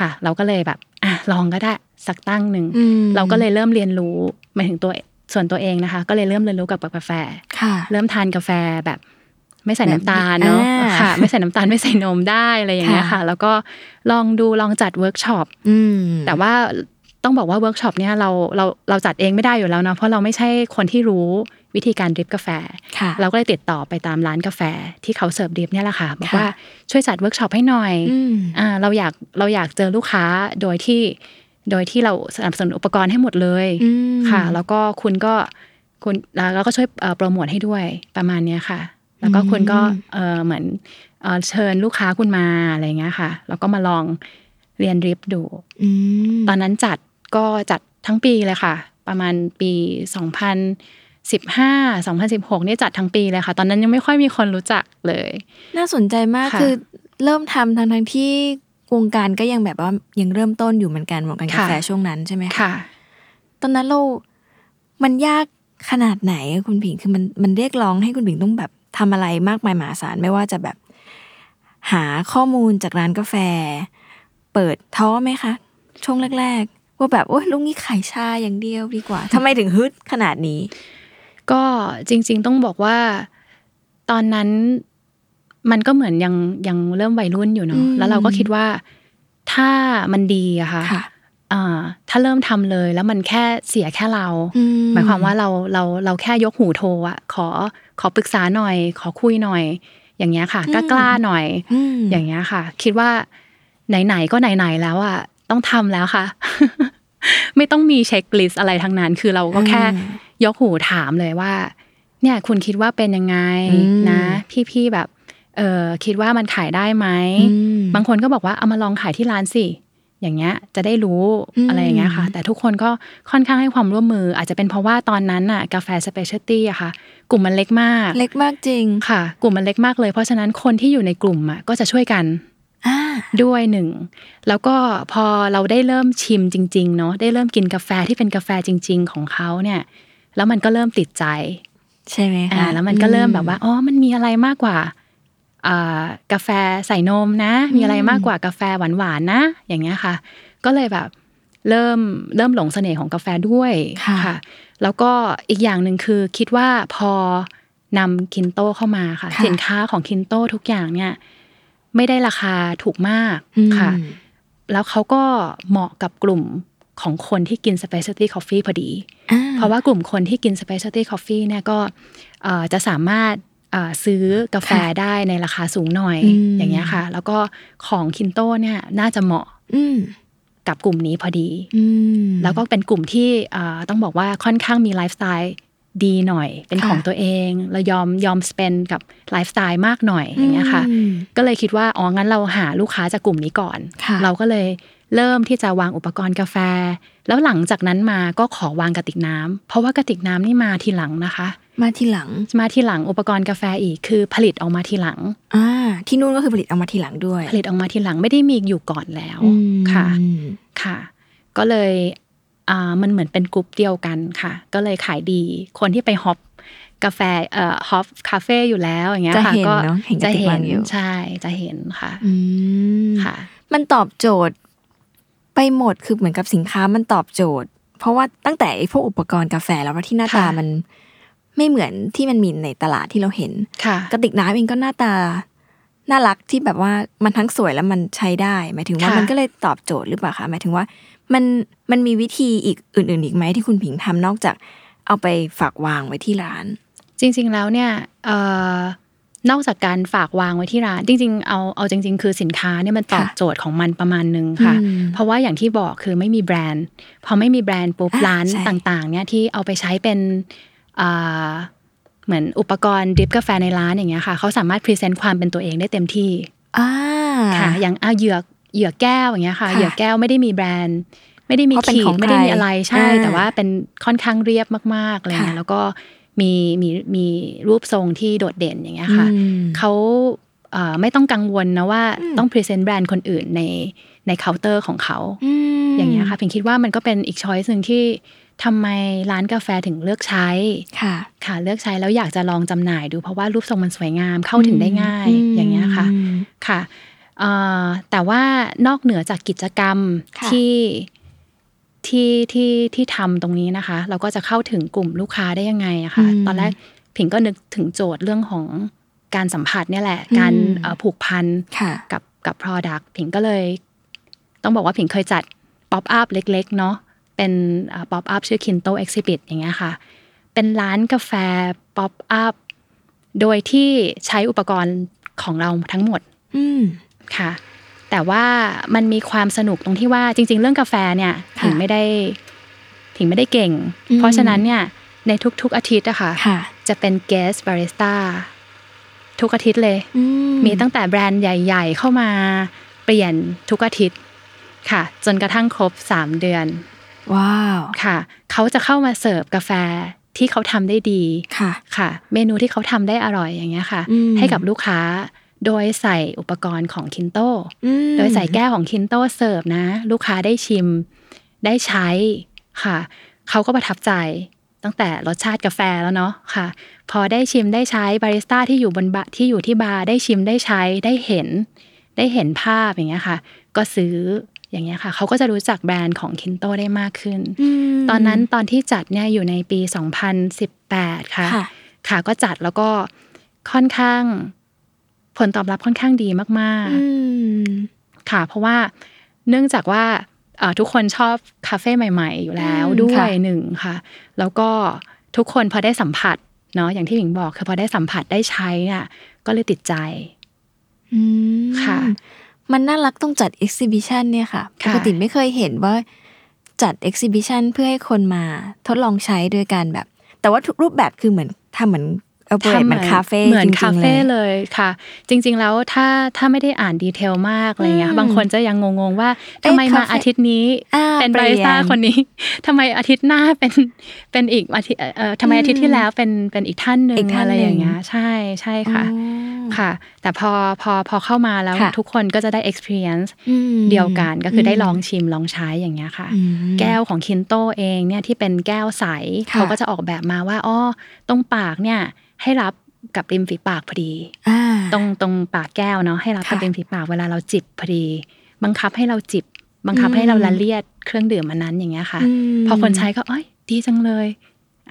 B: ค่ะ เราก็เลยแบบอะลองก็ได้สักตั้งหนึ่ง
A: อืม
B: เราก็เลยเริ่มเรียนรู้หมายถึงตัวส่วนตัวเองนะคะ ก็เลยเริ่มเรียนรู้กับกาแฟ
A: ค่ะ
B: เริ่มทานกาแฟแบบไม่ใส่น้ำตาลเนาะ
A: อ่า
B: ค่ะ ไม่ใส่น้ำตาลไม่ใส่นมได้อะไรอย่างเงี้ย
A: ค่ะ
B: ค่ะแล้วก็ลองดูลองจัดเวิร์กช็อป
A: อืม
B: แต่ว่า ต้องบอกว่าเวิร์กช็อปเนี่ยเราเราเราจัดเองไม่ได้อยู่แล้วเนาะเพราะเราไม่ใช่คนที่รู้วิธีการดริปกาแฟ
A: ค่ะ
B: เราก็เลยติดต่อไปตามร้านกาแฟที่เขาเสิร์ฟดริปเนี่ยแหละค่ะบอก
A: ค่ะ
B: ว่าช่วยจัดเวิร์กช็อปให้หน่อย
A: อืม
B: อ่าเราอยากเราอยากเจอลูกค้าโดยที่ โดยที่เราสนับสนุนอุปกรณ์ให้หมดเลย
A: อืม
B: ค่ะ แล้วก็คุณก็คุณแล้วก็ช่วยเอ่อโปรโมทให้ด้วยประมาณเนี้ยค่ะ แล้วก็คุณก็เออเหมือนเอ่อเชิญลูกค้าคุณมาอะไรเงี้ยค่ะ แล้วก็มาลองเรียนดริปดู
A: อืม
B: ตอนนั้นจัด ก็จัดทั้งปีเลยค่ะ ประมาณปี 2015 2016นี่จัดทั้งปีเลยค่ะ ตอนนั้นยังไม่ค่อยมีคนรู้จักเลย
A: น่าสนใจมาก
B: ค่ะ
A: คือเริ่มทำทั้งทั้งๆที่วงการก็ยังแบบว่ายังเริ่มต้นอยู่เหมือนกันวงการกาแฟช่วงนั้นใช่ไหม
B: ค่ะ
A: ตอนนั้นเรา มันยากขนาดไหนอะคุณผิงคือมันมันเรียกร้องให้คุณผิงต้องแบบทำอะไรมากมายมหาศาลไม่ว่าจะแบบ หาข้อมูลจากร้านกาแฟ เปิดท้อไหมคะ ช่วงแรกๆ ว่าแบบโอ้ยลุงนี้ขายชาอย่างเดียวดีกว่าทำไมถึงฮึดขนาดนี้
B: ก็จริง ๆ ต้องบอกว่าตอนนั้นมันก็เหมือนยังยังเริ่มวัยรุ่นอยู่เนาะ
A: อืม
B: แล้วเราก็คิดว่าถ้ามันดีอะค่ะ
A: ค่ะ
B: อ่าถ้าเริ่มทำเลยแล้วมันแค่เสียแค่เรา
A: อื
B: หมายความว่าเราเราเราแค่ยกหูโทรอะขอขอปรึกษาหน่อย ขอคุยหน่อย อย่างเงี้ยค่ะกล้ากล้าหน่อย
A: อืม
B: อย่างเงี้ยค่ะ คิดว่าไหนๆก็ไหนๆแล้วอะ ต้องทำแล้วค่ะ ไม่ต้องมีเช็คลิสต์อะไรทั้งนั้น คือเราก็แค่ยกหูถามเลยว่า เนี่ยคุณคิดว่าเป็นยังไง
A: อืม
B: นะ พี่ๆแบบเออคิดว่ามันขายได้ไหม
A: อืม
B: บางคนก็บอกว่าเอามาลองขายที่ร้านสิอย่างเงี้ยจะได้รู้
A: อืม
B: อะไรอย่างเงี้ยค่ะ แต่ทุกคนก็ค่อนข้างให้ความร่วมมือ อาจจะเป็นเพราะว่าตอนนั้นน่ะกาแฟ specialty อะค่ะ กลุ่มมันเล็กมาก
A: เล็กมากจริง
B: ค่ะ กลุ่มมันเล็กมากเลยเพราะฉะนั้นคนที่อยู่ในกลุ่มอะก็จะช่วยกัน
A: อ่า
B: ด้วยหนึ่งแล้วก็พอเราได้เริ่มชิมจริงๆเนาะได้เริ่มกินกาแฟที่เป็นกาแฟจริง ๆ ของเขาเนี่ยแล้วมันก็เริ่มติดใจ
A: ใช่ไหมคะ
B: อ่าแล้วมันก็เริ่มแบบว่าอ๋อมันมีอะไรมากกว่าอ่ากาแฟใส่นมนะ มีอะไรมากกว่ากาแฟหวานๆนะ อย่างเงี้ยค่ะ ก็เลยแบบเริ่มเริ่มหลงเสน่ห์ของกาแฟด้วย
A: ค่ะ
B: แล้วก็อีกอย่างหนึ่งคือคิดว่าพอนำคินโตเข้ามาค่ะ
A: ค่ะ
B: สินค้าของคินโตทุกอย่างเนี่ย ไม่ได้ราคาถูกมาก
A: อืม
B: ค่ะ แล้วเขาก็เหมาะกับกลุ่มของคนที่กิน specialty coffee พอดี
A: อ่า
B: เพราะว่ากลุ่มคนที่กิน specialty coffee เนี่ยก็เอ่อจะสามารถเอ่อซื้อกาแฟ
A: ค่ะ
B: ได้ในราคาสูงหน่อย
A: อืม
B: อย่างเงี้ยค่ะ แล้วก็ของคินโตเนี่ยน่าจะเหมาะ
A: อืม
B: กับกลุ่มนี้พอดี
A: อืม
B: แล้วก็เป็นกลุ่มที่เอ่อต้องบอกว่าค่อนข้างมีไลฟ์สไตล์ ดีหน่อย เป็น
A: ค่ะ
B: ของตัวเองเรายอมยอมสเปนกับไลฟ์สไตล์มากหน่อยอย่างเงี้ยค่ะ
A: อืม
B: ก็เลยคิดว่าอ๋องั้นเราหาลูกค้าจากกลุ่มนี้ก่อน
A: ค่ะ
B: เราก็เลยเริ่มที่จะวางอุปกรณ์กาแฟ แล้วหลังจากนั้นมาก็ขอวางกระติกน้ำเพราะว่ากระติกน้ำนี่มาทีหลังนะคะ
A: มาทีหลัง
B: มาทีหลังอุปกรณ์กาแฟอีกคือผลิตออกมาทีหลัง
A: อ่าที่นู่นก็คือผลิตออกมาทีหลังด้วย
B: ผลิตออกมาทีหลังไม่ได้มีอยู่ก่อนแล้ว
A: อืม
B: ค่ะค่ะ ก็เลยอ่า มันเหมือนเป็นกลุ่มเดียวกันค่ะ ก็เลยขายดี คนที่ไปฮอปกาแฟเอ่อฮอปคาเฟ่อยู่แล้วอย่างเงี้ย
A: จะ
B: ค่ะ
A: เห็น
B: ก็
A: เนอะเห็นกระ
B: จะ
A: ติก
B: เห็
A: วานงอยู่
B: ใช่จะเห็นค่ะ
A: อืม
B: ค่ะ
A: มันตอบโจทย์ ไปหมดคือเหมือนกับสินค้ามันตอบโจทย์ เพราะว่าตั้งแต่ไอ้พวกอุปกรณ์กาแฟแล้วว่าที่หน้าตา
B: ค่ะ
A: มันไม่เหมือนที่มันมีในตลาดที่เราเห็น
B: ค่ะ
A: กระติกน้ำเองก็หน้าตาน่ารักที่แบบว่ามันทั้งสวยแล้วมันใช้ได้ หมายถึงว่า
B: ค่ะ
A: มันก็เลยตอบโจทย์หรือเปล่าคะหมายถึงว่า มันมันมีวิธีอีกอื่น ๆ อีกไหมที่คุณผิงทำนอกจากเอาไปฝากวางไว้ที่ร้าน
B: จริง ๆ แล้วเนี่ยเอ่อนอกจากการฝากวางไว้ที่ร้าน จริง ๆ เอาเอาจริง ๆ คือสินค้าเนี่ยมันตอบ
A: ค่ะ
B: โจทย์ของมันประมาณหนึ่งค่ะ
A: อืม
B: เพราะว่าอย่างที่บอกคือไม่มีแบรนด์พอไม่มีแบรนด์ปุ๊บ
A: อ่า
B: ร้าน
A: ใช่
B: ต่าง ๆ เนี่ยที่เอาไปใช้เป็นอ่าเหมือนอุปกรณ์ดริปกาแฟในร้านอย่างเงี้ยค่ะเขาสามารถพรีเซนต์ความเป็นตัวเองได้เต็มที่
A: อ่า
B: ค่ะอย่างเอาเหยือก เหยือกแก้วอย่างเงี้ยค่ะ
A: ค่ะ
B: เหยือกแก้วไม่ได้มีแบรนด์ ไม่ได้มี
A: เพราะเป็น
B: ขี
A: ข
B: ด
A: อง
B: ไม่ได้มี
A: ใคร
B: อะไรใช่
A: อ่า
B: แต่ว่าเป็นค่อนข้างเรียบมากๆอะไรเงี้ย
A: ค่ะ
B: แล้วก็มีมีมีรูปทรงที่โดดเด่นอย่างเงี้ยค่ะ
A: อืม
B: เขาเอ่อไม่ต้องกังวลนะว่า
A: อืม
B: ต้องพรีเซนต์แบรนด์คนอื่นในในเคาน์เตอร์ของเขา
A: ม
B: อย่างเงี้ยค่ะพิงคิดว่ามันก็เป็นอีกช้อยส์หนึ่งที่ทำไมร้านกาแฟถึงเลือกใช้
A: ค่ะ
B: ค่ะเลือกใช้แล้วอยากจะลองจำหน่ายดูเพราะว่ารูปทรงมันสวยงามเข้าถึงได้ง่ายอย่างเงี้ยค่ะ
A: อืม
B: ค่ะเอ่อ แต่ว่านอกเหนือจากกิจกรรม
A: ค่ะ
B: ที่ที่ที่ที่ทำตรงนี้นะคะ เราก็จะเข้าถึงกลุ่มลูกค้าได้ยังไงอะค่ะตอนแรกผิงก็นึกถึงโจทย์เรื่องของการสัมผัสเนี่ยแหละ การเอ่อผูกพัน
A: ค่ะ
B: กับกับ Product ผิงก็เลย ต้องบอกว่าผิงเคยจัด pop-up เล็ก ๆ เนาะเป็น pop-up ชื่อ Kinto Exhibit อย่างเงี้ยค่ะ เป็นร้านกาแฟ pop-up โดยที่ใช้อุปกรณ์ของเราทั้งหมด
A: อืม
B: ค่ะ แต่ว่ามันมีความสนุกตรงที่ว่าจริง ๆ เรื่องกาแฟเนี่ย
A: ค่ะ
B: ถิงไม่ได้ผิงไม่ได้เก่ง
A: อืม
B: เพราะฉะนั้นเนี่ยในทุก ๆ อาทิตย์อะค่ะ
A: ค่ะ
B: จะเป็น guest barista ทุกอาทิตย์เลย
A: อื
B: มีตั้งแต่แบรนด์ใหญ่ ๆ เข้ามาเปลี่ยนทุกอาทิตย์ค่ะ จนกระทั่งครบ3เดือน
A: ว้าว
B: ค่ะ เขาจะเข้ามาเสิร์ฟกาแฟที่เขาทำได้ดี
A: ค่ะ
B: ค่ะ เมนูที่เขาทำได้อร่อยอย่างเงี้ยค่ะ
A: อืม
B: ให้กับลูกค้า โดยใส่อุปกรณ์ของคินโต
A: อืม
B: โดยใส่แก้วของคินโตเสิร์ฟนะ ลูกค้าได้ชิมได้ใช้ค่ะ เขาก็ประทับใจตั้งแต่รสชาติกาแฟแล้วเนาะค่ะ พอได้ชิมได้ใช้บาริสต้าที่อยู่บนบะที่อยู่ที่บาร์ได้ชิมได้ใช้ได้เห็น ได้เห็นภาพอย่างเงี้ยค่ะ ก็ซื้ออย่างเงี้ยค่ะ เขาก็จะรู้จักแบรนด์ของคินโตได้มากขึ้น
A: ม
B: ตอนนั้นตอนที่จัดเนี่ยอยู่ในปี 2018 ค่ะ
A: ค่ะ
B: ค่ะก็จัดแล้วก็ค่อนข้าง ผลตอบรับค่อนข้างดีมาก
A: อืม
B: ๆค่ะ เพราะว่าเนื่องจากว่าเอ่อทุกคนชอบคาเฟ่ใหม่ ๆ อยู่แล้ว
A: อืม
B: ด้ว
A: ค่ะ
B: ยหนึ่งค่ะ แล้วก็ทุกคนพอได้สัมผัสเนาะอย่างที่หญิงบอกคือพอได้สัมผัสได้ใช้เนี่ยก็เลยติดใจ
A: อืม
B: ค่ะ
A: มันน่ารักต้องจัด exhibition เนี่ยค่ะป
B: ค่ะ
A: กติไม่เคยเห็นว่าจัด exhibition เพื่อให้คนมาทดลองใช้โดยการแบบ แต่ว่าทุกรูปแบบคือเหมือนทำเหมือน operate เหมือนคาเฟ่
B: เหมือน
A: จริงๆ
B: คาเฟ่
A: เลย
B: เลยค่ะ จริง ๆ แล้วถ้าถ้าไม่ได้อ่านดีเทลมากอะไรเงี้ย
A: อืม
B: บางคนจะยังงงๆว่า
A: เอ๊ะ
B: ทำไมมา
A: คาเฟ่
B: อาทิตย์นี้
A: อ่า
B: เป็น
A: เปลี่
B: บาย
A: น
B: ริสต้าคนนี้ทำไมอาทิตย์หน้าเป็นเป็นอีกอาทิตย์เอ่อทำไมอาทิตย์ที่แล้วเป็นเป็นอีกท่านหนึ่
A: อี
B: ง
A: กท่าน
B: อะไรอย่างเงี้
A: หนึ่
B: ย
A: ง
B: ใช่ใช่ค่ะ
A: อ๋อ
B: ค่ะ แต่พอพอพอเข้ามาแล้ว
A: ค่ะ
B: ทุกคนก็จะได้ experience
A: อืม
B: เดียวกันก็คือได้ลองชิมลองใช้อย่างเงี้ยค่ะ
A: อืม
B: แก้วของคินโตเองเนี่ยที่เป็นแก้วใส
A: ค่ะ
B: เขาก็จะออกแบบมาว่าอ๋อตรงปากเนี่ย ให้รับกับริมฝีปากพอดี
A: อ่า
B: ตรงตรงปากแก้วเนาะให้รับกับ
A: ค่ะ
B: ริมฝีปากเวลาเราจิบพอดี บังคับให้เราจิบ บังคับให้เราละเลียดเครื่องดื่มอันนั้นอย่างเงี้ยค่ะ
A: ม
B: พอคนใช้ก็เอ้ยดีจังเลย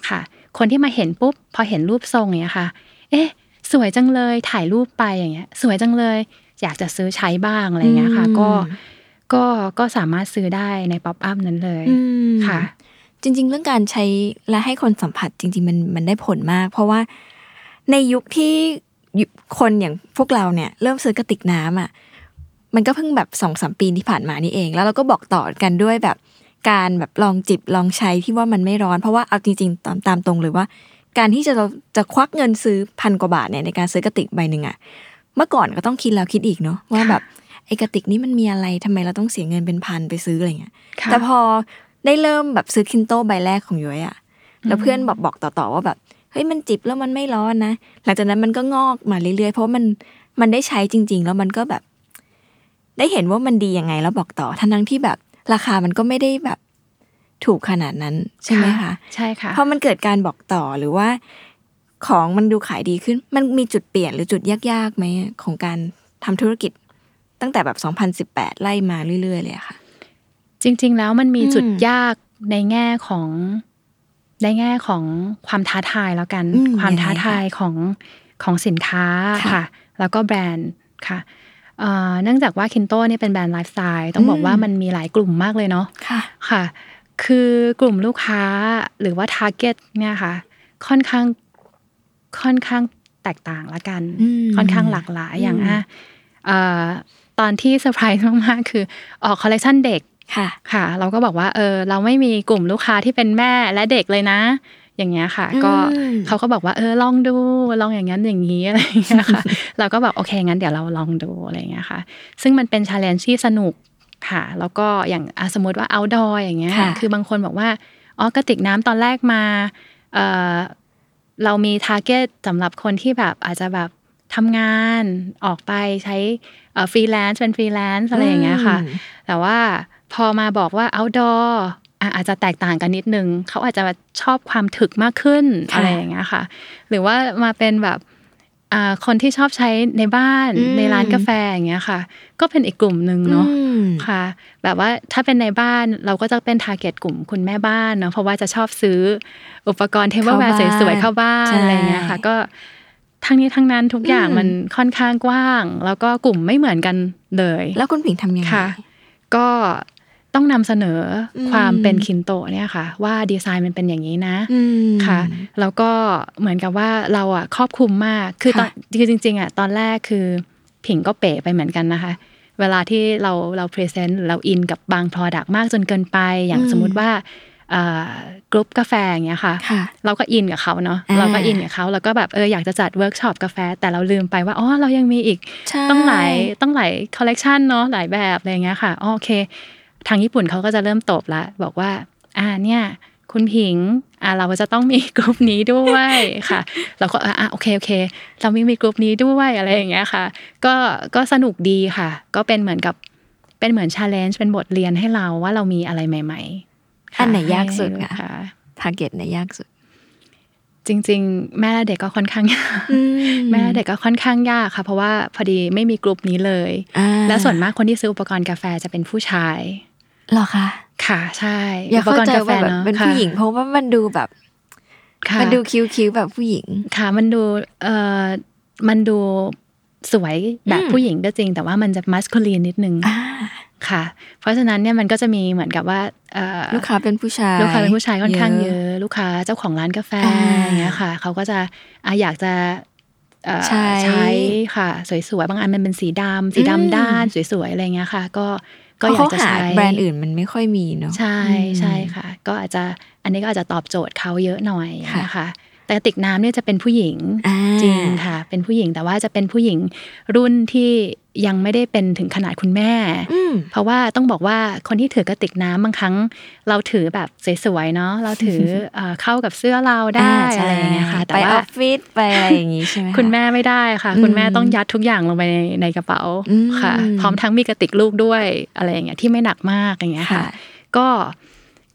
B: ค่ะ คนที่มาเห็นปุ๊บพอเห็นรูปทรงอย่างเงี้ยค่ะ เอ๊ะ สวยจังเลยถ่ายรูปไปอย่างเงี้ย สวยจังเลย อยากจะซื้อใช้บ้างอะไรเงี้ยค่ะ ก็ก็ก็สามารถซื้อได้ในป๊อปอัพนั้นเลย
A: อืม
B: ค่ะ
A: จริง ๆ เรื่องการใช้และให้คนสัมผัสจริง ๆ มันมันได้ผลมาก เพราะว่า ในยุคที่ยุคนอย่างพวกเราเนี่ยเริ่มซื้อกระติกน้ำอะมันก็เพิ่งแบบสองสามปีที่ผ่านมานี่เอง แล้วเราก็บอกต่อกันด้วยแบบการแบบลองจิบลองใช้ที่ว่ามันไม่ร้อน เพราะว่าเอาจริงๆตามตามตรงเลยว่า การที่จะเราจะควักเงินซื้อพันกว่าบาทเนี่ยในการซื้อกระติกใบหนึ่งอะเมื่อก่อนก็ต้องคิดแล้วคิดอีกเนาะว่าแบบไอ้กระติกนี้มันมีอะไรทำไมเราต้องเสียเงินเป็นพันไปซื้ออะไรเงี้ย
B: ค่ะ
A: แต่พอได้เริ่มแบบซื้อคินโตใบแรกของย้อยอะแล้วเพื่อนบอกบอกต่อๆว่าแบบ เฮ้ยมันจิบแล้วมันไม่ร้อนนะ หลังจากนั้นมันก็งอกมาเรื่อยๆ เพราะว่ามันมันได้ใช้จริง ๆ แล้วมันก็แบบ ได้เห็นว่ามันดียังไงแล้วบอกต่อทั้งๆที่แบบ ราคามันก็ไม่ได้แบบถูกขนาดนั้นใช่ไหมคะ
B: ใช่ค่ะ
A: พอมันเกิดการบอกต่อหรือว่า ของมันดูขายดีขึ้น มันมีจุดเปลี่ยนหรือจุดยากๆไหมของการทำธุรกิจ ตั้งแต่แบบ 2018 ไล่มาเรื่อยๆเลยอะค่ะ
B: จริง ๆ แล้วมันมี
A: อืม
B: จุดยากในแง่ของ ในแง่ของความท้าทายแล้วกัน
A: อืม
B: ความ
A: ยังไง
B: ท้าทายของของสินค้า
A: ค่ะ
B: ค่ะแล้วก็แบรนด์ค่ะเอ่อเนื่องจากว่าคินโตเนี่ยเป็นแบรนด์ไลฟ์สไตล์ต้องบอก
A: อืม
B: ว่ามันมีหลายกลุ่มมากเลยเนาะ
A: ค่ะ
B: ค่ะ คือกลุ่มลูกค้าหรือว่า target เนี่ยค่ะ ค่อนข้างค่อนข้างแตกต่างละกัน
A: อืม
B: ค่อนข้างหลากหลายอย่าง
A: อืม
B: อะเอ่อตอนที่เซอร์ไพรส์มากๆคือออกคอลเลคชันเด็ก
A: ค่ะ
B: ค่ะ เราก็บอกว่าเออเราไม่มีกลุ่มลูกค้าที่เป็นแม่และเด็กเลยนะ อย่างเงี้ยค่ะ ก็
A: อืม
B: เขาก็บอกว่าเออลองดูลองอย่างนั้นอย่างนี้อะไรอย่างเงี้ยค่ะ เราก็บอกโอเคงั้นเดี๋ยวเราลองดูอะไรอย่างเงี้ยค่ะ ซึ่งมันเป็น challenge ที่สนุกค่ะ แล้วก็อย่างอะสมมติว่า outdoor อย่างเงี้ย
A: ค่ะ
B: คือบางคนบอกว่าอ๋อกระติกน้ำตอนแรกมาเออเรามี target สำหรับคนที่แบบอาจจะแบบทำงานออกไปใช้ฟรีแลนซ์เป็นฟรีแลนซ์อะไรอย่างเงี้ยค่ะ
A: อืม
B: แต่ว่า พอมาบอกว่า outdoor อะอาจจะแตกต่างกันนิดนึง เขาอาจจะชอบความถึกมากขึ้น
A: ค่ะ
B: อะไรอย่างเงี้ยค่ะ หรือว่ามาเป็นแบบอ่าคนที่ชอบใช้ในบ้าน
A: อืม
B: ในร้านกาแฟอย่างเงี้ยค่ะ ก็เป็นอีกกลุ่มหนึ่งเนาะ
A: อืม
B: ค่ะ แบบว่าถ้าเป็นในบ้านเราก็จะเป็น target กลุ่มคุณแม่บ้านเนาะเพราะว่าจะชอบซื้ออุปกรณ์ tableware
A: เข้าบ้าน
B: สวยๆเข้าบ้าน
A: ใช่
B: อะไรอย่างเงี้ยค่ะ ก็ทั้งนี้ทั้งนั้นทุกอย่าง
A: อืม
B: มันค่อนข้างกว้าง แล้วก็กลุ่มไม่เหมือนกันเลย
A: แล้วคุณผิงทำยังไง
B: ค่ะก็ ต้องนำเสนออ
A: ม
B: ความเป็นคินโตะเนี่ยค่ะ ว่าดีไซน์มันเป็นอย่างนี้นะ
A: อืม
B: ค่ะ แล้วก็เหมือนกับว่าเราอะครอบคลุมมาก คือตอน
A: ค่ะ
B: คือจริง ๆอะตอนแรกคือผิงก็เป๋ไปเหมือนกันนะคะ เวลาที่เราเรา present เราอินกับบาง Product มากจนเกินไป อย่าง
A: อืม
B: สมมุติว่ากรุ๊ปกาแฟอย่างเงี้ยค่ะ
A: ค่ะ
B: เราก็อินกับเขาเนาะ
A: อ่า
B: เราก็อินกับเขาแล้วก็แบบเอออยากจะจัดเวิร์กช็อปกาแฟ แต่เราลืมไปว่าอ๋อเรายังมีอีก
A: ใช่
B: ต้องหลายต้องหลายคอลเลกชันเนาะหลายแบบอะไรอย่างเงี้ยค่ะอ๋อโอเค ทางญี่ปุ่นเขาก็จะเริ่มตบละบอกว่า อ่าเนี่ย คุณคุณผิงอ่าเราจะต้องมีกลุ่มนี้ด้วยค่ะ เราก็อะโอเคโอเค เรามีมีกลุ่มนี้ด้วยอะไรอย่างเงี้ยค่ะ ก็ก็สนุกดีค่ะ ก็เป็นเหมือนกับเป็นเหมือน challenge เป็นบทเรียนให้เราว่าเรามีอะไรใหม่ๆค่ะ
A: อันไหนยากสุด
B: ให้
A: คะ
B: ค่ะ
A: target ไหนยากสุด
B: จริง ๆ แม่และเด็กก็ค่อนข้างยากแม่และเด็กก็ค่อนข้างยากค่ะ เพราะว่าพอดีไม่มีกลุ่มนี้เลย
A: อ่า
B: และส่วนมากคนที่ซื้ออุปกรณ์กาแฟจะเป็นผู้ชาย
A: เหรอคะ
B: ค่ะ ใช่
A: อย่าเข้าใจ
B: ปกรณ์
A: ว่าแบบ
B: อะ
A: เป็น
B: ค่ะ
A: ผู้หญิงเพราะว่ามันดูแบบ
B: ค่ะ
A: มันดูคิ้วๆแบบผู้หญิง
B: ค่ะ มันดูเอ่อมันดูสวยแบบ
A: อืม
B: ผู้หญิงก็จริง แต่ว่ามันจะมัสคูลีนนิดนึง
A: อ่า
B: ค่ะ เพราะฉะนั้นเนี่ยมันก็จะมีเหมือนกับว่าเอ่อ
A: ลูกค้าเป็นผู้ชาย
B: ลูกค้าเป็นผู้ชายค่อนข้างเยอะ ลูกค้าเจ้าของร้านกาแฟ
A: อ่า
B: อย่างเงี้ยค่ะเขาก็จะอะอยากจะเอ่อ
A: ใช้
B: ใช้ค่ะ สวยๆบางอันมันเป็นสีดำสี
A: อืม
B: ดำด้านสวยๆอะไรเงี้ยค่ะ ก็ ก็
A: เพ
B: อยา
A: ราะ
B: ก
A: เขา
B: จะ
A: หา
B: ใช้
A: แบรนด์อื่นมันไม่ค่อยมีเนาะ
B: ใช่
A: อืม
B: ใช่ค่ะ ก็อาจจะอันนี้ก็อาจจะตอบโจทย์เขาเยอะหน่อย
A: ค่ะ
B: นะคะ แต่กระติกน้ำเนี่ยจะเป็นผู้หญิง
A: อ่า
B: จริงค่ะ เป็นผู้หญิงแต่ว่าจะเป็นผู้หญิงรุ่นที่ยังไม่ได้เป็นถึงขนาดคุณแม่
A: อืม
B: เพราะว่าต้องบอกว่าคนที่ถือกระติกน้ำบางครั้ง เราถือแบบสวยๆเนาะเราถือเอ่อเข้ากับเสื้อเราได้
A: อ่าใช่
B: อะไรอย่างเงี้ยค่ะแต่
A: ไปอ
B: ว่า
A: อฟฟิศไปอะไรอย่างงี้ใช่ไหมะ
B: คุณแม่ไม่ได้ค่ะ
A: อืม
B: คุณแม่ต้องยัดทุกอย่างลงไปในในกระเป๋า
A: อืม
B: ค่ะ พร้อมทั้งมีกระติกลูกด้วยอะไรอย่างเงี้ยที่ไม่หนักมากอย่างเงี้ยค่ะ
A: ค่ะ
B: ก็